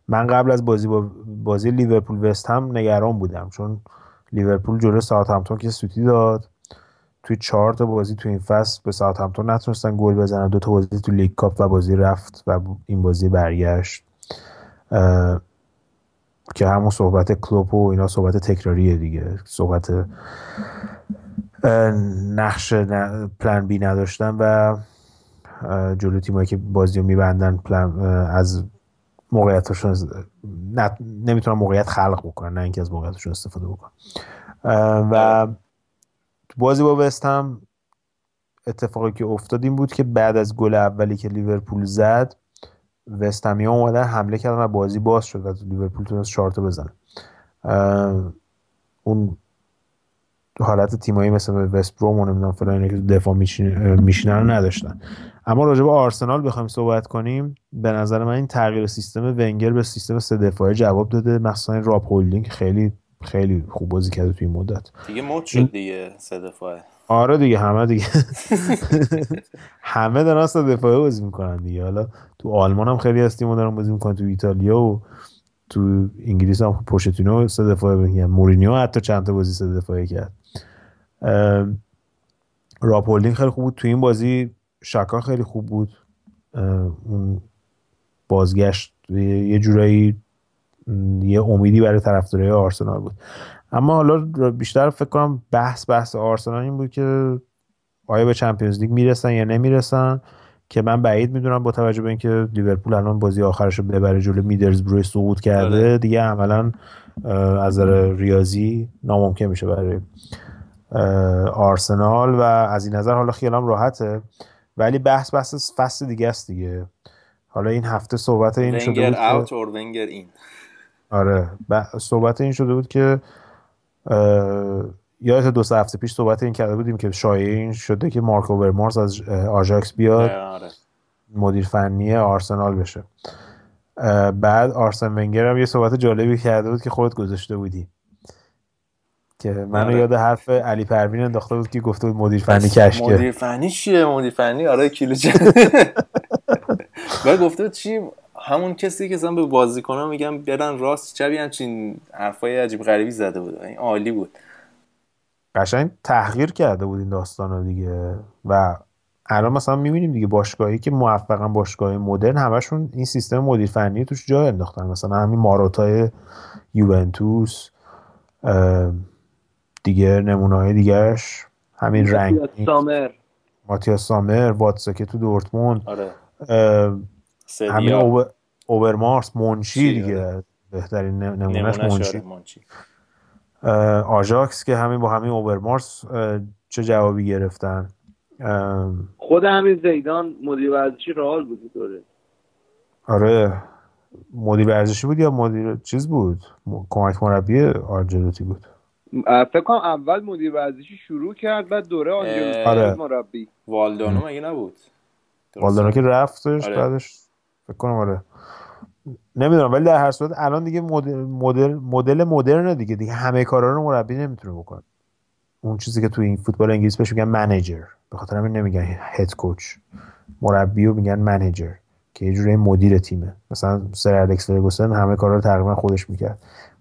من قبل از بازی با بازی لیورپول وست هم نگران بودم چون لیورپول جلو ساوثهمپتون که سوتی داد. توی چهار تا بازی توی این فصل به ساوثهمپتون نتونستن گل بزنن. دو تا بازی تو League Cup و بازی رفت و این بازی برگشت. که همون صحبت کلوپ و اینا صحبت تکراریه دیگه. صحبت نقش پلن بی نداشتن و جلو تیمایی که بازی رو میبندن از موقعیتشون نمی‌تونن موقعیت خلق بکنن نه اینکه از موقعیتشون استفاده بکنن. و بازی با وستهم اتفاقی که افتاد این بود که بعد از گل اولی که لیورپول زد وستهمی اومدن حمله کردن و بازی باز شد و لیورپول تونست چهارتا بزنه. اون حالت تیمایی مثل وست بروم و نمی‌دونم فلان که دفاع میشینن رو نداشتن. اما راجع به آرسنال بخوایم صحبت کنیم. به نظر من این تغییر سیستم ونگر به سیستم سه دفاعه جواب داده. مثلا راب هولدینگ خیلی خیلی خوب بازی کرده توی این مدت. دیگه مد شد دیگه سه دفاعه. آره دیگه همه دیگه. همه دارن سه دفاعه بازی می‌کنن دیگه. حالا تو آلمان هم خیلی از تیم‌ها دارن بازی می‌کنن تو ایتالیا و تو انگلیس هم پوشتینو سه دفاعه میگن مورینیو حتی چند تا بازی سه دفاعه کرد. راپولینگ خیلی خوب بود. تو این بازی شکا خیلی خوب بود. اون بازگشت یه جورایی یه امیدی برای طرفدارای آرسنال بود. اما حالا بیشتر فکر کنم بحث بحث آرسنال این بود که آیا به چمپیونز لیگ می‌رسن یا نمی‌رسن؟ که من بعید می‌دونم با توجه به اینکه لیورپول الان بازی آخرش رو ببره جلو میدرزبرو سقوط کرده. آره. دیگه عملا از نظر ریاضی ناممکن میشه برای آرسنال و از این نظر حالا خیالم راحته. ولی بحث بحث فصل دیگه است دیگه. حالا این هفته صحبت این شده بود این آره. صحبت این شده بود که یادت دو سه هفته پیش صحبت این کرده بودیم که شایعه این شده که مارک اوورمارس از آژاکس بیاد. آره. مدیر فنی آرسنال بشه. بعد آرسن ونگر هم یه صحبت جالبی کرده بود که خودت گذاشته بودی. که منو آره. یاد حرف علی پروین انداخته بود که گفته بود مدیر فنی کشکه. مدیر فنی چیه؟ مدیر فنی؟ آره کیلو بعد گفته چی؟ همون کسی که زن به بازیکنان میگم برن راست چه همچین حرفای عجیب غریبی زده بود. این عالی بود. قشنگ تحقیر کرده بود این داستان دیگه. و الان مثلا می‌بینیم دیگه باشگاهی که موفقا باشگاه مدرن همشون این سیستم مدیر فنی توش جا انداختن. مثلا همین ماروتای یوونتوس دیگه نمونه های دیگرش همین رنگ سامر. ماتیاس سامر واتساکه تو دورتموند. آره. همین اوبر... اوبرمارس منشی دیگه. بهترین نمونهش منشی. آژاکس که همین با همین اوبرمارس چه جوابی گرفتن؟ خود همین زیدان مدیر ورزشی رئال بود دوره. آره. مدیر ورزشی بود یا مدیر چیز بود؟ کمک مربی آرجلوتی بود. فکر کنم اول مدیر ورزشی شروع کرد بعد دوره آنجلوتی آره. مربی. والدانو مگه نبود؟ والدانو که رفتش آره. بعدش فکر کنم آره. نمی‌دونم ولی در هر صورت الان دیگه مدل مدل مدل مدرن دیگه دیگه همه کارا رو مربی نمی‌تونه بکنه. اون چیزی که تو این فوتبال انگلیس بهش میگن منیجر. به خاطر همین نمیگن هد کوچ مربی رو میگن منیجر که یه جوری مدیر تیمه. مثلا سر الکس فرگوسن همه کارا رو تقریبا خودش می‌کرد.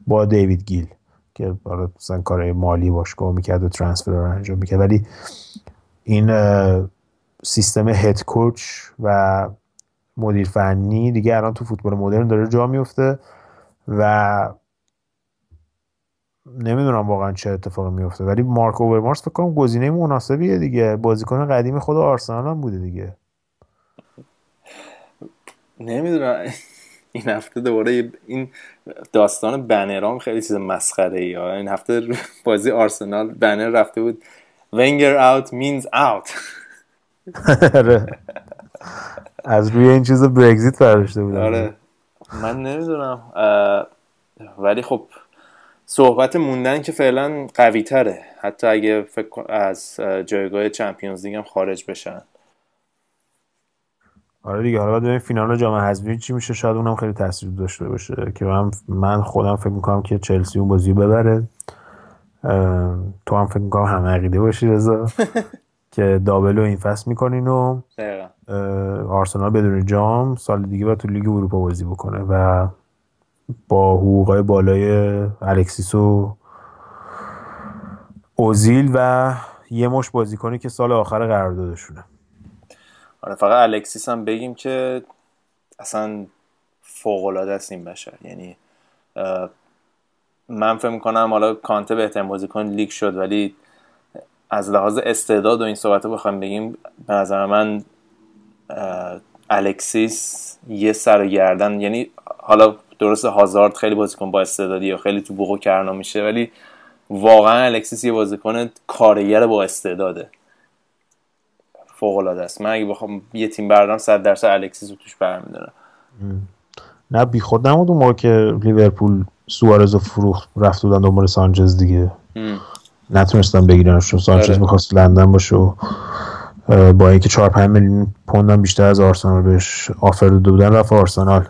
با دیوید گیل که حالا مثلا کارهای مالی باشگاه می‌کرد و ترانسفر رو انجام می‌کرد. ولی این سیستم هد کوچ و مدیر فنی دیگه الان تو فوتبال مدرن داره جا میفته و نمی‌دونم واقعا چه اتفاقی میفته. ولی مارک اوورمارس فکر کنم گزینه مناسبیه دیگه. بازیکن قدیم خود آرسنال هم بوده دیگه. نمی‌دونم. این هفته دوباره این داستان بنرام خیلی چیز مسخره ای این هفته بازی آرسنال بنر رفته بود. ونگر اوت مینز اوت از روی این چیز برگزیت برداشته بودن آره. من نمی‌دونم. ولی خب صحبت موندن که فعلا قوی تره حتی اگه فکر از جایگاه چمپیونز لیگ هم خارج بشن. آره دیگه حالا باید فینال جام حذفی چی میشه. شاید اونم خیلی تاثیر داشته باشه. که من من خودم فکر می‌کنم که چلسی اون بازی ببره. تو هم فکر می‌کنم همه عقیده باشی رضا. که دابل رو این فصل می‌کنین و آرسنال بدون جام سال دیگه باید تو لیگ اروپا بازی بکنه و با حقوقای بالای الکسیس و اوزیل و یه مش بازیکنی که سال آخر قراردادشونه. آره فقط الکسیس هم بگیم که اصلا فوق العاده است این بشر. یعنی من فکر می‌کنم حالا کانته بهترین بازیکن لیگ شد ولی از لحاظ استعداد و این صحبت بخوایم بگیم به نظر من الکسیس یه سر گردن یعنی حالا درست هازارد خیلی بازیکن با استعدادی یا خیلی تو بوقو کرنا میشه ولی واقعا الکسیس یه بازیکن کارگر با استعداده. فوق العاده است. من اگه بخوام یه تیم بردارم 100 درصد الکسیس رو توش برمیدارم. نه بی خود نمود اون موقع که لیورپول سوارز و فروخت رفت بودن دنبال سانچز دیگه. نتونستن بگیرنش چون سانچز آره. می‌خواست لندن باشه و با اینکه 4 5 میلیون پوند هم بیشتر از آرسنال بهش آفر داده بودن رفت آرسنال.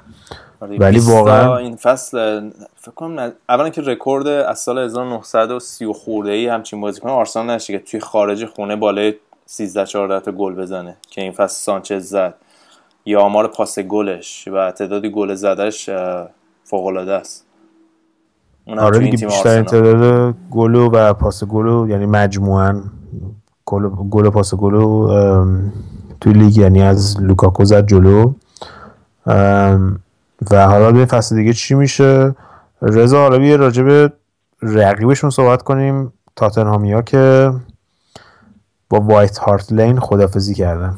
آره، ولی 20 تا واقعا- این فصل فکر کنم نه- اولا که رکورد از سال 1930 و خورده ای همچین بازیکن آرسنال نشه که توی خارج خونه بالای 13 14 تا گل بزنه. که این فصل سانچز زد. یا آمار پاس گلش و تعدادی گل زدش فوق العاده است. آره دیگه بیشترین آرسنال. تعداد گلو و پاس گلو یعنی مجموعاً گل گل پاس گلو ام، توی لیگ یعنی از لوکاکو زد جلو. و حالا به فصل دیگه چی میشه. رضا حالا بیا راجع به رقیبشون صحبت کنیم. تاتنهامیا که با وایت هارت لین خدافزی کردن.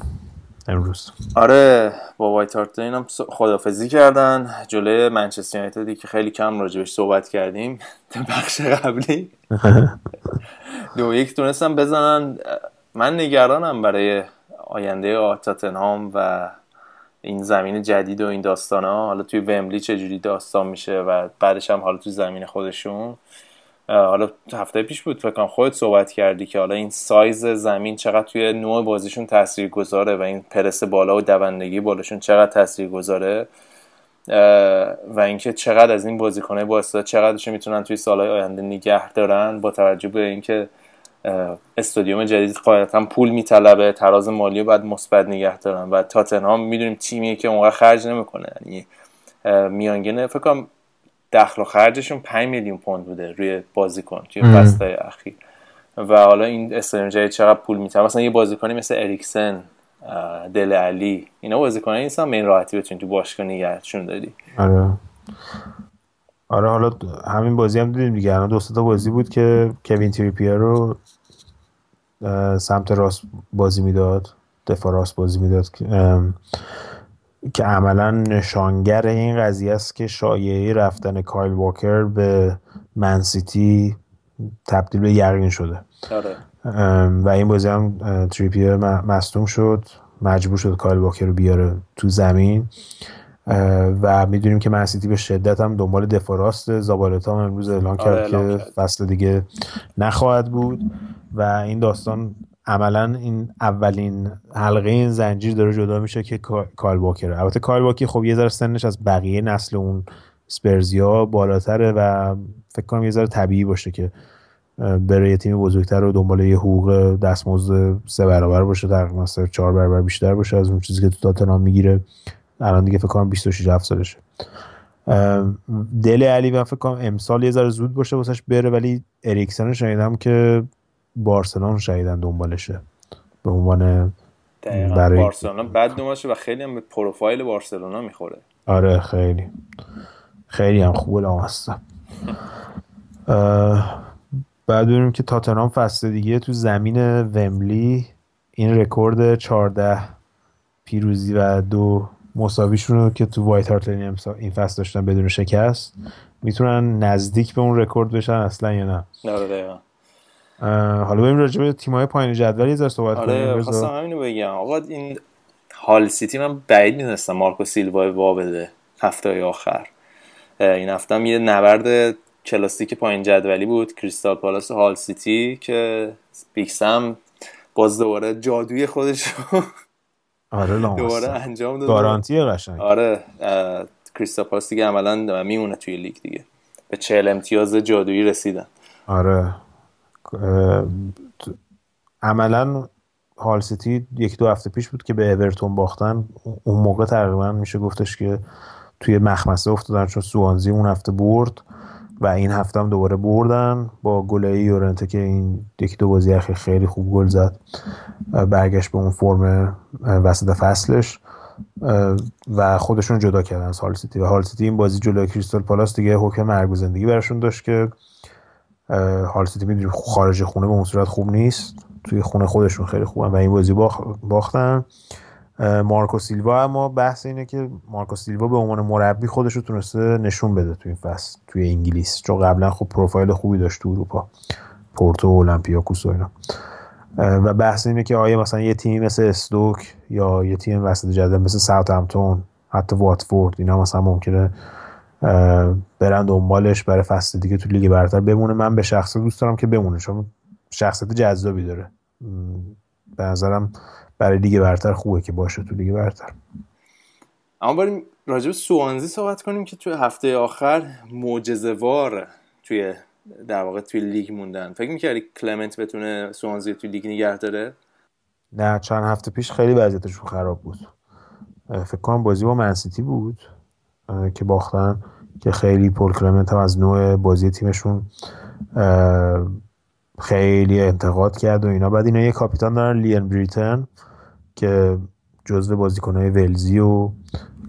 امروز. آره با وایت هارت هم خدافزی کردن. جلوی منچستر یونایتدی که خیلی کم راجبش صحبت کردیم. بخش قبلی. دو یک تونستم بزنن. من نگرانم برای آینده تاتنهام و این زمین جدید و این داستان ها حالا توی ومبلی چجوری داستان میشه و بعدش هم حالا توی زمین خودشون. حالا هفته پیش بود فکر کنم خودت صحبت کردی که حالا این سایز زمین چقدر توی نوع بازیشون تاثیر گذاره و این پرس بالا و دوندگی بالاشون چقدر تاثیر گذاره و اینکه چقدر از این بازیکنهای با استعداد چقدرش می‌تونن توی سالهای آینده نگه دارن با توجه به اینکه استادیوم جدید قاعدتا پول میطلبه تراز مالی رو باید مثبت نگه دارن و تاتنهام می‌دونیم تیمیه که اونقدر خرج نمی‌کنه یعنی میانگین فکر کنم دخل و خرجشون 5 میلیون پوند بوده روی بازیکن توی. فصل اخیر. و حالا این جدید چقدر پول میطلبه مثلا یه بازیکنی مثل اریکسن دل علی اینا بازیکنایی نیستن به این راحتی بتونی تو باشگاه نگهشون داری آره. آره حالا همین بازی هم دیدیم دیگه. الان دو تا بازی بود که کوین تریپیر رو سمت راست بازی می‌داد دفاع راست بازی می‌داد. که عملا نشانگر این قضیه است که شایعه رفتن کایل واکر به منسیتی تبدیل به یقین شده. آره. و این بازی هم تریپیر مصدوم شد. مجبور شد کایل واکر رو بیاره تو زمین. و می‌دونیم که منسیتی به شدت هم دنبال دفاع راست زابالتا هم امروز اعلان کرد آره، اعلان که کرد. فصل دیگه نخواهد بود. و این داستان عملا این اولین حلقه این زنجیر داره جدا میشه که کا- کایل واکره. البته کایل واکر خب یه ذره سنش از بقیه نسل اون سپرزیا بالاتره و فکر کنم یه ذره طبیعی باشه که بره یه تیم بزرگتر و دنبال یه حقوق دستمزد سه برابر باشه تقریبا سه چهار برابر بیشتر باشه از اون چیزی که تو تاتنهام می‌گیره. الان دیگه فکر کنم 26 7 سالشه. دل علی من فکر کنم امسال یه ذره زود باشه واسش بره ولی اریکسن شنیدم که بارسلون شنیدن دنبالشه. به عنوان برای- بارسلونا بد نماشه و خیلی هم به پروفایل بارسلونا می‌خوره. آره خیلی. خیلی هم خوبه لامصب بعد ببینیم که تاتنهام فصل دیگه تو زمین وملی این رکورد 14 پیروزی و دو مساویشون رو که تو وایت هارت لین این فصل داشتن بدون شکست می‌تونن نزدیک به اون رکورد بشن اصلا یا نه؟ آره حالا بریم راجع به تیم‌های پایین جدول یه ذره صحبت کنیم آره رضا. خواستم همینو بگم. آقا این هال سیتی من بعید می‌دونستم مارکو سیلوا وا بده هفته آخر. این هفته هم یه نبرد کلاسیک پایین جدولی بود کریستال پالاس و هال سیتی که بیکسم باز دوباره جادوی خودش رو آره دوباره انجام داد گارانتی قشنگ. آره کریستال پالاس دیگه عملا میمونه توی لیگ دیگه. به چهل امتیاز جادویی رسیدن. آره. عملا هال سیتی یک دو هفته پیش بود که به اورتون باختن. اون موقع تقریبا میشه گفتش که توی مخمسه افتادن چون سوانزی اون هفته برد و این هفته هم دوباره بردن. با گلای یورنته که این یکی دو بازی اخیر خیلی خوب گل زد برگشت به اون فرم وسط فصلش و خودشون جدا کردن از هال سیتی. و هال سیتی این بازی جلوی کریستال پالاس دیگه حکم مرگ و زندگی براشون داشت که هال سیتی می‌دونیم خارج خونه به اون صورت خوب نیست. توی خونه خودشون خیلی خوبن و این بازی باخ- باختن. مارکو سیلوا اما بحث اینه که مارکو سیلوا به عنوان مربی خودش رو تونسته نشون بده توی این فصل توی انگلیس. چون قبلا خب پروفایل خوبی داشت تو اروپا. پورتو و اولمپیاکوس و اینا. و بحث اینه که آیا مثلا یه تیمی مثل استوک یا یه تیم وسط جدول مثل ساوت حتی واتفورد اینا مثلا ممکنه برن دنبالش برای فصل دیگه تو لیگ برتر. بمونه من به شخصه دوست دارم که بمونه چون شخصیت جذابی داره. به نظرم برای لیگ برتر خوبه که باشه تو لیگ برتر. اما بریم راجب سوانزی صحبت کنیم که توی هفته آخر معجزه‌وار توی در واقع توی لیگ موندن. فکر می‌کردی کلمنت بتونه سوانزی توی لیگ نگه داره؟ نه چند هفته پیش خیلی وضعیتشون خراب بود. فکر کنم بازی با منسیتی بود که باختن. که خیلی پل کلمنت هم از نوع بازی تیمشون خیلی انتقاد کرد و اینا. بعد اینا یه کاپیتان دارن لیان بریتون که جزو بازیکنهای ولزی و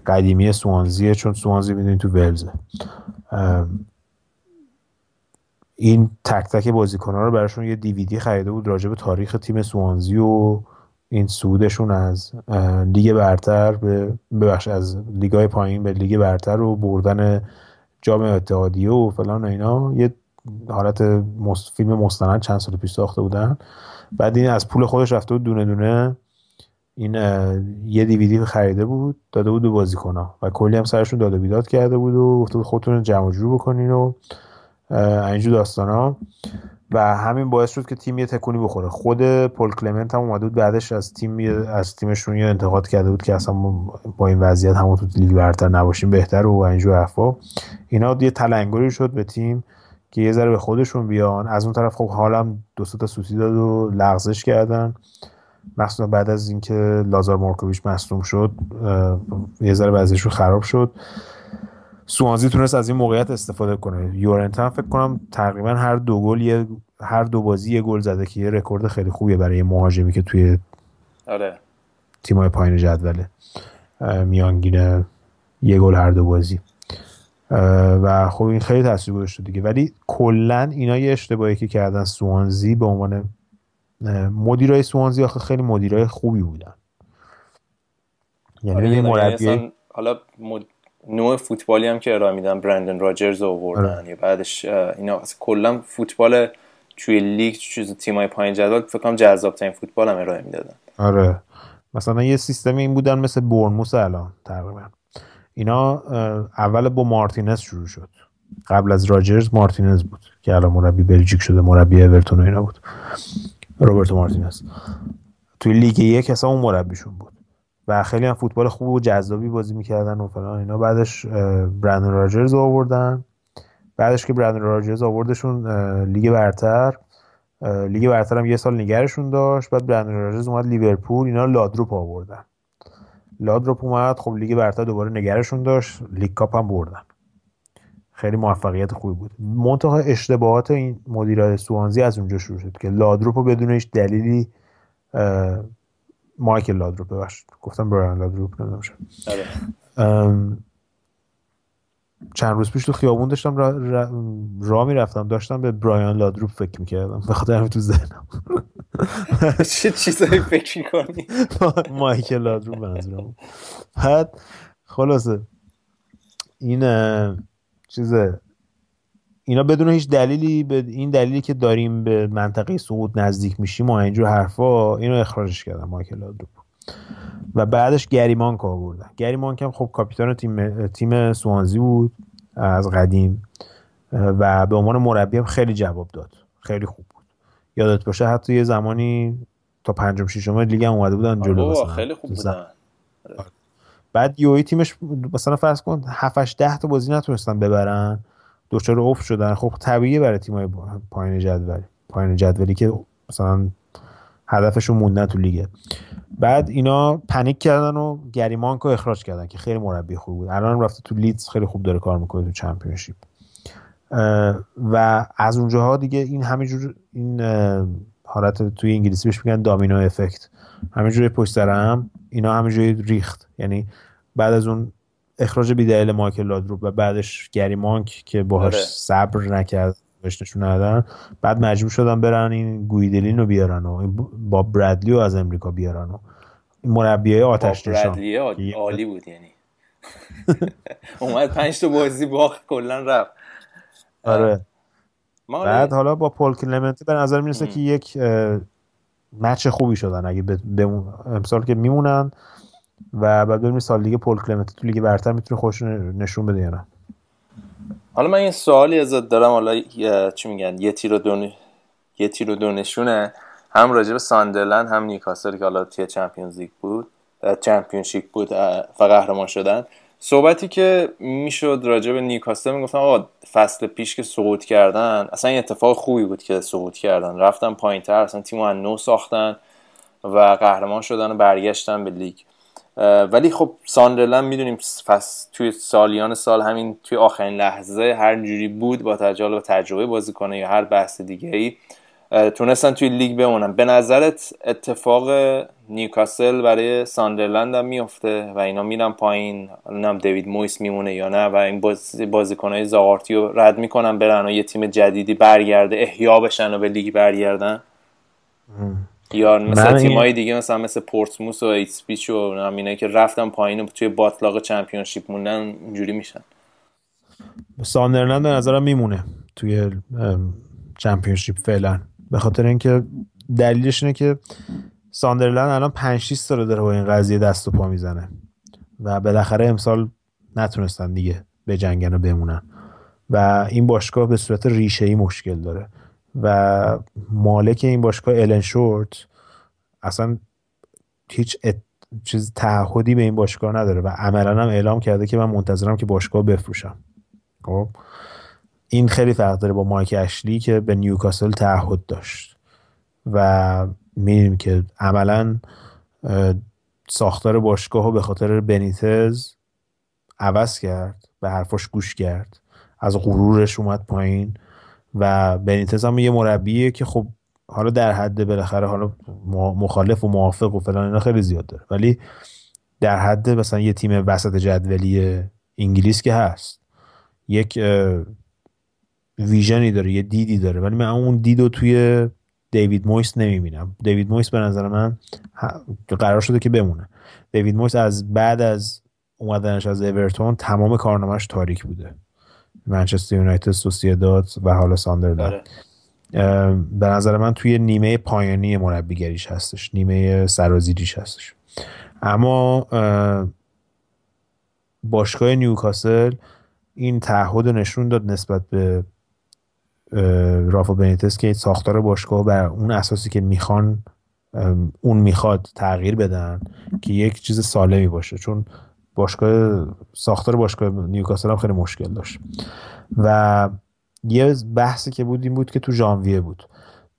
قدیمی سوانزیه چون سوانزی می‌دونی تو ولزه. این تک تک بازیکنها رو براشون یه دیویدی خریده بود راجع به تاریخ تیم سوانزی و این سودشون از لیگ برتر به ببخش از لیگای پایین به لیگ برتر و بردن جام اتحادیه و فلان و اینا. یه حالت فیلم مستند چند سال پیش ساخته بودن. بعد این از پول خودش رفته بود دونه دونه. این یه دیویدی خریده بود داده بود به بازیکنها و کلی هم سرشون داده بیداد کرده بود و گفته خودتون جمع جور بکنین و اینجور داستان ها و همین باعث شد که تیم یه تکونی بخوره. خود پل کلمنت هم اومده بعدش از تیم از تیمشون یه انتقاد کرده بود که اصلا با این وضعیت همون تو لیگ برتر نباشیم بهتر و اینجور حرفا. اینا یه تلنگری شد به تیم که یه ذره به خودشون بیان. از اون طرف خب حالم دو تا سوتی داد و لغزش کردن. مخصوصا بعد از اینکه لازار مارکوویچ مصدوم شد یه ذره وضعیتشون خراب شد. سوانزی تونست از این موقعیت استفاده کنه. یورنتن فکر کنم تقریبا هر دو گل یه هر دو بازی یه گل زده که یه رکورد خیلی خوبیه برای مهاجمی که توی آره. تیمای پایین جدوله میانگین یه گل هر دو بازی. و خب این خیلی تاثیر گذاشته دیگه. ولی کلا اینا یه اشتباهی که کردن سوانزی به عنوان مدیرای سوانزی آخه خیلی مدیرای خوبی بودن. یعنی آره مربی حالا نوع فوتبالی هم که ارائه میدن برندن راجرز آوردن آره. یا بعدش اینا کلا فوتبال توی لیگ چیز تیمای پایین جدول فکر کنم جذاب ترین فوتبال هم ارائه می‌دادن. آره. مثلا یه سیستمی این بودن مثل برنموس الان تقریبا. اینا اول با مارتینز شروع شد. قبل از راجرز مارتینز بود که الان مربی بلژیک شده مربی اورتون و اینا بود. روبرتو مارتینز. توی لیگ یک اصلا اون مربیشون بود. و خیلی هم فوتبال خوب و جذابی بازی می‌کردن و فلان اینا. بعدش برندن راجرز آوردن. بعدش که برندن راجرز آوردشون لیگ برتر لیگ برتر هم یه سال نگرشون داشت. بعد برندن راجرز اومد لیورپول اینا لادروپ آوردن. لادروپ اومد خب لیگ برتر دوباره نگرشون داشت. لیگ کاپ هم بردن. خیلی موفقیت خوبی بود. منتها اشتباهات این مدیرای سوانزی از اونجا شروع شد که لادروپ بدون هیچ دلیلی مایکل لادروپ ببخشید. گفتم برایان لادروپ نمی‌دونم شد چند روز پیش تو خیابون داشتم را, را, را می‌رفتم. داشتم به برایان لادروپ فکر می‌کردم. به خاطر همین تو ذهنم. چه چیزایی فکر می‌کنی؟ مایکل لادروپ منظورم بعد خلاصه این چیزه اینا بدون هیچ دلیلی به این دلیلی که داریم به منطقه سقوط نزدیک میشیم و اینجور حرفا اینو اخراجش کردن مایکل لادروپ و بعدش گریمانک آوردن. گریمانک هم خب کاپیتان تیم تیم سوانزی بود از قدیم و به عنوان مربی هم خیلی جواب داد. خیلی خوب بود. یادت باشه حتی یه زمانی تا پنجم ششم لیگ هم اومده بودن جلو مثلا. خیلی خوب بودن. بعد یوی تیمش مثلا فرض کن 7 10 تا بازی نتونستن ببرن. دچار افت شدن. خب طبیعیه برای تیمای پایین جدول. پایین جدولی که مثلا هدفشون موندن تو لیگه بعد اینا پنیک کردن و گریمانکو اخراج کردن که خیلی مربی خوب بود. الان رفته تو لیدز خیلی خوب داره کار می‌کنه تو چمپیونشیپ. و از اونجاها دیگه این همینجور این حالت توی انگلیسی بهش میگن دامینو افکت. همینجوری پشت سر هم اینا همینجوری ریخت. یعنی بعد از اون اخراج بیدلیل مایکل لادروپ و بعدش گری مانک که باهاش آره. صبر نکرد بهش نشون ندادن. بعد مجبور شدن برن این گویدلین رو بیارن و با برادلی رو از امریکا بیارن و مربیای آتش باب نشان عالی بود یعنی. اومد پنج تا بازی باخت کلا رفت. آره. بعد حالا با پول کلمنتی به نظر می‌رسه. که یک مچ خوبی شدن. اگه ب- بمون امسال که میمونن و بعد ببینیم سال دیگه پول کلمنتی تو لیگ برتر می‌تونه خوش نشون بده یا نه؟ حالا من یه سوالی ازت دارم حالا چی میگن یه تیر و دو یه تیر و دو نشونه. هم راجع به ساندرلند هم نیوکاسل که حالا توی چمپیونز لیگ بود چمپیونشیپ بود و قهرمان شدن. صحبتی که می‌شد راجع به نیوکاسل می‌گفتم آقا فصل پیش که سقوط کردن اصلا این اتفاق خوبی بود که سقوط کردن. رفتن پایین تر اصلا تیم از نو ساختن و قهرمان شدن و برگشتن به لیگ. ولی خب ساندرلند می‌دونیم توی سالیان سال همین توی آخرین لحظه هر جوری بود با تجربه و تجربه بازی کنه یا هر بحث دیگه ای تونستن توی لیگ بمونن. به نظرت اتفاق نیوکاسل برای ساندرلند هم میفته و اینا میرن پایین؟ نمی‌دونم دیوید مویس میمونه یا نه و این بازی بازیکنهای زاغارتی رو رد می‌کنن برن و یه تیم جدیدی برگرده احیا بشن و به لیگ برگردن؟ یا من مثل این- تیمایی دیگه مثلا مثل پورتسموث و ایپسویچ و اینا که رفتن پایین توی باتلاق چمپیونشیپ موندن اینجوری میشن. ساندرلند به نظرم میمونه توی چمپیونشیپ فعلا. به خاطر اینکه دلیلش اینه که ساندرلند الان 5 6 سال داره با این قضیه دست و پا می‌زنه و بالاخره امسال نتونستن دیگه بجنگن و بمونن. و این باشگاه به صورت ریشه ای مشکل داره. و مالک این باشگاه الن شورت اصلا هیچ ات... چیز تعهدی به این باشگاه نداره و عملا هم اعلام کرده که من منتظرم که باشگاه بفروشم. خب؟ این خیلی فرق داره با مایک اشلی که به نیوکاسل تعهد داشت و می‌دونیم که عملا ساختار باشگاه رو به خاطر بنیتز عوض کرد به حرفاش گوش کرد از غرورش اومد پایین. و بنیتز هم یه مربیه که خب حالا در حد بالاخره حالا مخالف و موافق و فلان اینا خیلی زیاد داره. ولی در حد مثلا یه تیم وسط جدولی انگلیس که هست یک ویژنی داره یه دیدی داره. ولی من اون دید رو توی دیوید مویس نمی‌بینم. دیوید مویس به نظر من قرار شده که بمونه. دیوید مویس از بعد از اومدنش از اورتون تمام کارنامهش تاریک بوده. منچستر یونایتد سوسییداد و حالا ساندرلند. آره. به نظر من توی نیمه پایانی مربیگریش هستش. نیمه سرازیریش هستش. اما اه، باشگاه نیوکاسل این تعهد نشون داد نسبت به رافا بنیتس که ساختار باشگاه بر اون اساسی که می‌خوان اون می‌خواد تغییر بدن که یک چیز سالمی باشه. چون باشگاه ساختار باشگاه نیوکاسل هم خیلی مشکل داشت. و یه بحثی که بود این بود که تو ژانویه بود.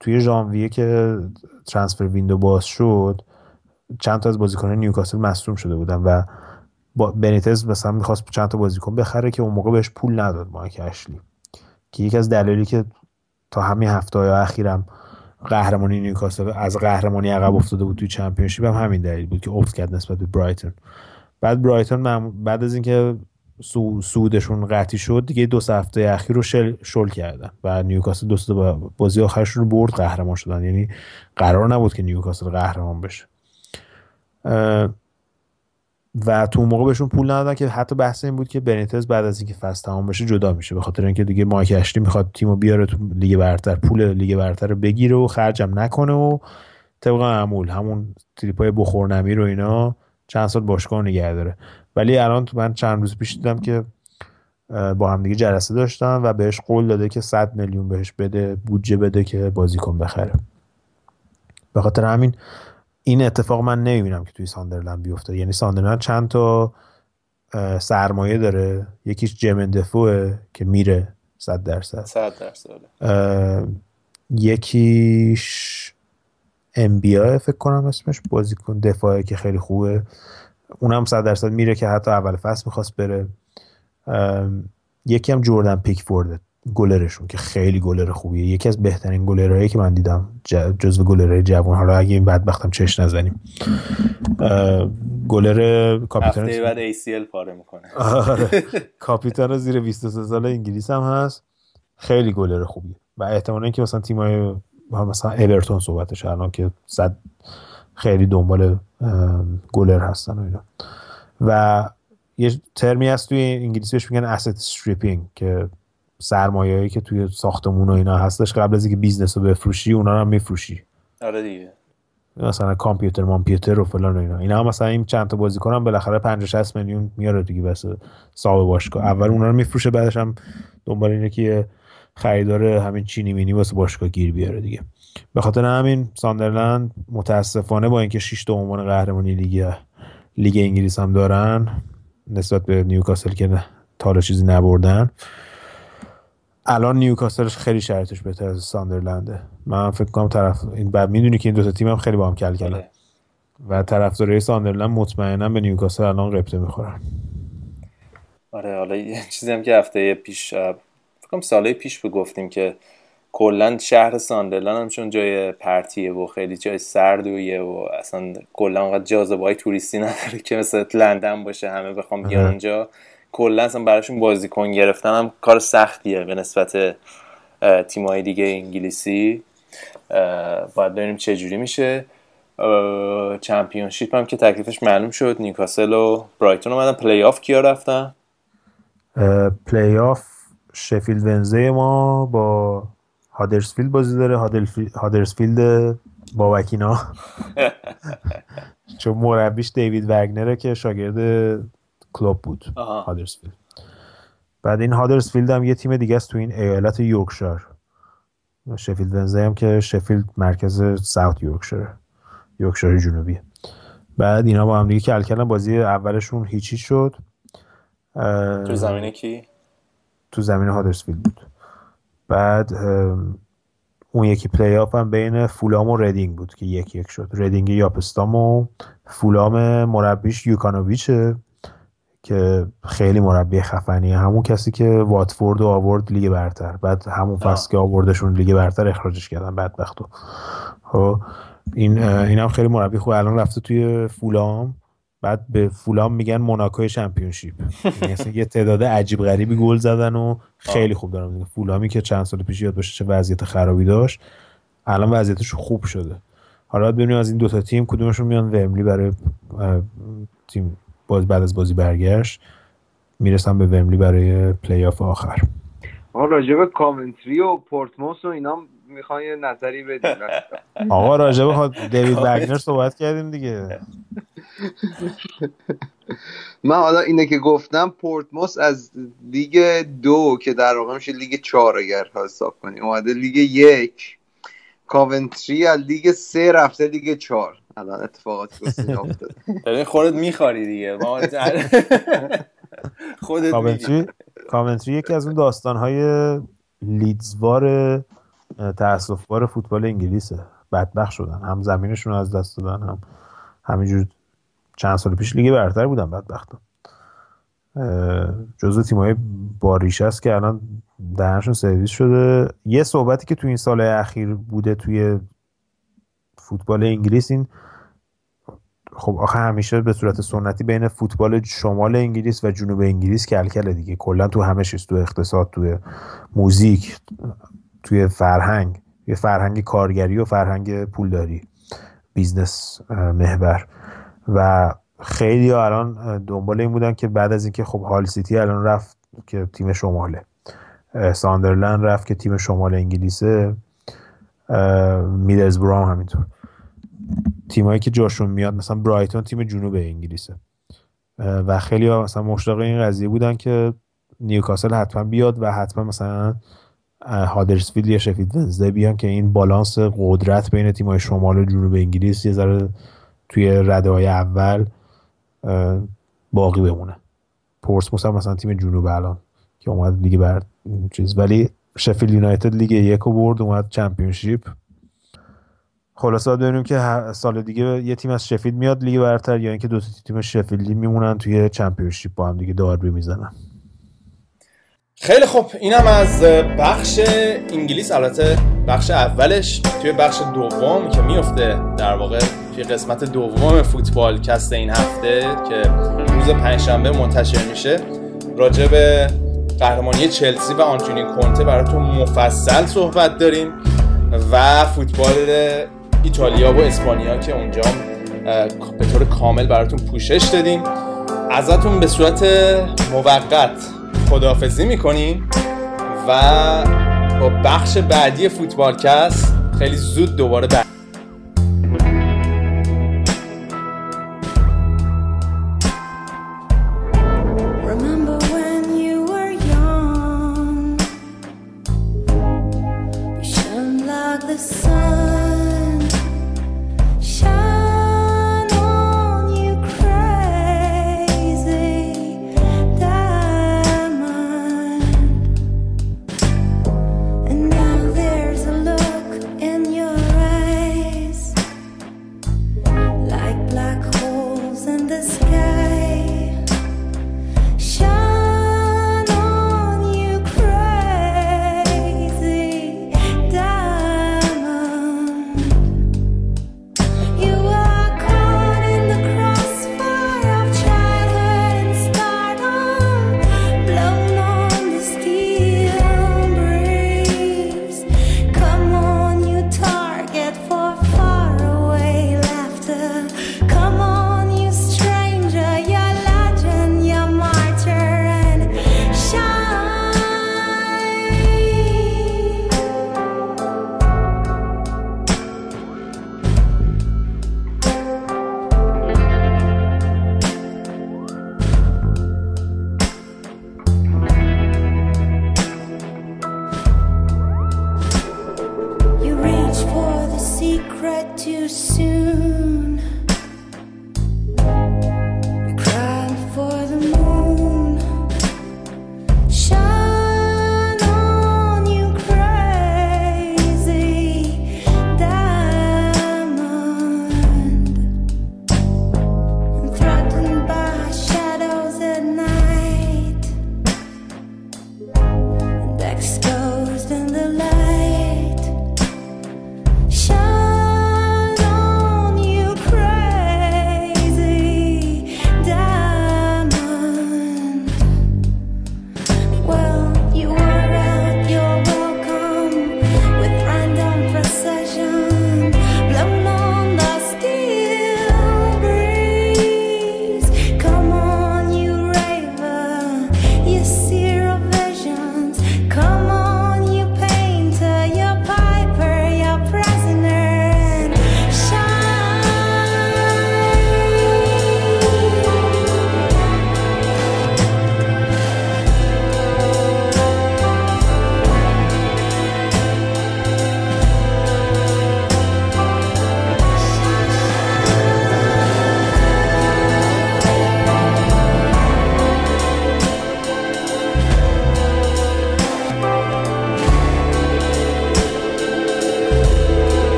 توی ژانویه که ترانسفر ویندو باز شد چند تا از بازیکنان نیوکاسل مصدوم شده بودن و با بنیتز مثلا می‌خواست چند تا بازیکن بخره که اون موقع بهش پول نداد مایک اشلی. که یکی از دلایلی که تا همین هفته های اخیرم قهرمانی نیوکاسل از قهرمانی عقب افتاده بود توی چمپیونشیپ هم همین دلیل بود که افت کرد نسبت به برایتون. بعد برایتون بعد از اینکه صعو صعودشون قطعی شد دیگه دو هفته اخیر رو شل, شل کردن و نیوکاسل دو تا بازی آخرشون رو برد قهرمان شدن. یعنی قرار نبود که نیوکاسل قهرمان بشه. و تو اون موقع بهشون پول ندادن که حتی بحث این بود که بنیتز بعد از اینکه فصل تمام بشه جدا میشه. به خاطر اینکه دیگه مایک اشلی می‌خواد تیمو بیاره تو لیگ برتر پول لیگ برتر رو بگیره و خرجم نکنه و طبق معمول همون تریپای بخور نمیر و اینا چند سال باشگاه نگه داره. ولی الان تو من چند روز پیش دیدم که با هم دیگه جلسه داشتن و بهش قول داده که 100 میلیون بهش بده بودجه بده که بازیکن بخره. به خاطر همین این اتفاق من نمی‌بینم که توی ساندرلند بیفته. یعنی ساندرلند چند تا سرمایه داره. یکیش جمن دفوه که میره صد درصد. صد درصد. اه، یکیش ام بی فکر کنم اسمش بازیکن دفاعی که خیلی خوبه. اونم صد درصد میره که حتی اول فصل می‌خواست بره. یکی هم جوردن پیکفورد گلرشون که خیلی گلر خوبیه. یکی از بهترین گلرهایی که من دیدم جزو گلرهای جوان. حالا اگه این بدبختم چش نزنیم. گلر کاپیتان هفته بعد ACL پاره می‌کنه. آره. کاپیتان زیر 23 ساله انگلیس هم هست. خیلی گلر خوبیه. و احتمالا که مثلا تیمای مثلا اورتون صحبتش الان که هست خیلی دنبال گلر هستن و اینا. و یه ترمی هست توی انگلیسی بهش میگن asset stripping که سرمایه‌ای که توی ساختمون و اینا هستش قبل از اینکه بیزنس رو بفروشی اونا رو هم میفروشی. آره دیگه. مثلا کامپیوتر مامپیوتر و فلان و اینا. اینا هم مثلا این چند تا بازیکن هم بالاخره 50 60 میلیون میاره دیگه واسه صاحب باشگاه. اول اونا رو میفروشه بعدش هم دنبال اینه که خریدار همین چینی مینی واسه باشگاه گیر بیاره دیگه. به خاطر همین ساندرلند متاسفانه با اینکه 6 تا عنوان قهرمانی لیگ لیگ انگلیس هم دارن نسبت به نیوکاسل که نه تا چیزی نبردن الان نیوکاسلش خیلی شرایطش بهتر از ساندرلنده. من فکر کنم طرف این بعد می‌دونی که این دو تا تیم هم خیلی با هم کل کردن آره. و طرفدارای ساندرلند مطمئنا به نیوکاسل الان قبطه می‌خورن. آره حالا یه چیزی هم که هفته پیش کنم سالهای پیش به گفتیم که کلا شهر ساندرلند هم چون جای پرتیه و خیلی جای سردویه و اصلا کلا اونقدر جاذبه های توریستی نداره که مثل لندن باشه همه بخوام بیان. اونجا. کلا اصلا براشون بازیکن گرفتن هم کار سختیه به نسبت اه، تیم‌های دیگه انگلیسی. باید ببینیم چه جوری میشه. چمپیونشیپ هم که تکلیفش معلوم شد نیوکاسل و برایتون اومدن. پلی آف کیا رفتن؟ پلی آف شفیلد ونزدی با هادرسفیلد بازی داره. هادرسفیلد بابکینا چون مربیش دیوید وگنره که شاگرد کلوپ بود. هادرسفیلد. بعد این هادرسفیلد هم یه تیم دیگه است تو این ایالت یورکشایر. شفیلد ونزدی هم که شفیلد مرکز ساوت یورکشایر یورکشایر جنوبی. بعد اینا با هم دیگه کل کردن بازی اولشون هیچ هیچ شد. تو زمینه کی؟ تو زمین هادرسفیلد بود. بعد اون یکی پلی آف هم بین فولام و ردینگ بود که یک یک شد. ردینگ یاپ استام و فولام مربیش یوکانوویچه که خیلی مربی خفنیه. همون کسی که واتفورد و آورد لیگ برتر. بعد همون فصل که آوردشون لیگ برتر اخراجش کردن. بدبختو خب این اه، این هم خیلی مربی خوب. الان رفته توی فولام. بعد به فولام میگن موناکوی چمپیونشیپ. یعنی یه تعداد عجیب غریبی گل زدن و خیلی خوب دارن می‌زنن. فولامی که چند سال پیش یادت باشه چه وضعیت خرابی داشت الان وضعیتش خوب شده. حالا ببینیم از این دوتا تیم کدومشون میان. وملی برای تیم باز بعد از بازی برگشت می‌رسن به وملی برای پلی آف آخر. به کاونتری و پورتسموث و اینا می‌خوان یه نظری بدین آقا راجع به خود دیوید وگنر صحبت کردیم دیگه. من حالا اینه که گفتم پورتسموث از لیگ دو که در واقع میشه لیگ چهار اگر حساب کنیم. اومده لیگ یک کاونتری از لیگ سه رفته لیگ چهار. الان اتفاقاتی که افتاده. ببین خودت میخواری دیگه. خودت میگی. کامنتری کامنتری یکی از اون داستانهای لیدزوار اه، تأسفبار فوتبال انگلیسه. بدبخت شدن. هم زمینشون از دست دادن هم همینجور چند سال پیش لیگ برتر بودن بدبخت جزو تیمای با ریشه است که الان دهنشون سرویس شده. یه صحبتی که تو این سال اخیر بوده توی فوتبال انگلیس این خب آخه همیشه به صورت سنتی بین فوتبال شمال انگلیس و جنوب انگلیس کلکله دیگه. کلا تو همه چیز تو اقتصاد تو موزیک توی فرهنگ یه فرهنگ کارگری و فرهنگ پولداری business محور. و خیلی الان دنبال این بودن که بعد از اینکه خب هال سیتی الان رفت که تیم شماله. ساندرلند رفت که تیم شمال انگلیسه. میدلزبرو هم همینطور. تیمایی که جاشون میاد مثلا برایتون تیم جنوب انگلیسه. و خیلی ها مثلا مشتاق این قضیه بودن که نیوکاسل حتما بیاد و حتما مثلا هادرسفیلد یا شفید ونزده بیان که این بالانس قدرت بین تیمای شمال و جنوب انگلیس یه ذره توی رده های اول باقی بمونه. پورسموس هم مثلا تیم جنوب الان که اومد لیگ بر چیز. ولی شفیلد یونایتد لیگ یک برد اومد چمپیونشیپ. خلاصه باید ببینیم که سال دیگه یه تیم از شفیلد میاد لیگ برتر یا اینکه دو تیم شفیلدی میمونن توی چمپیونشیپ با هم دیگه داربی می‌زنن. خیلی خوب. اینم از بخش انگلیس. البته بخش اولش توی بخش دوم که میفته در واقع توی قسمت دوم فوتبال کست این هفته که روز پنجشنبه منتشر میشه راجع به قهرمانی چلسی و آنتونی کونته براتون مفصل صحبت داریم و فوتبال ایتالیا و اسپانیا که اونجا به طور کامل براتون پوشش دادیم. ازتون به صورت موقت خداحافظی می‌کنیم و با بخش بعدی فوتبالکست خیلی زود دوباره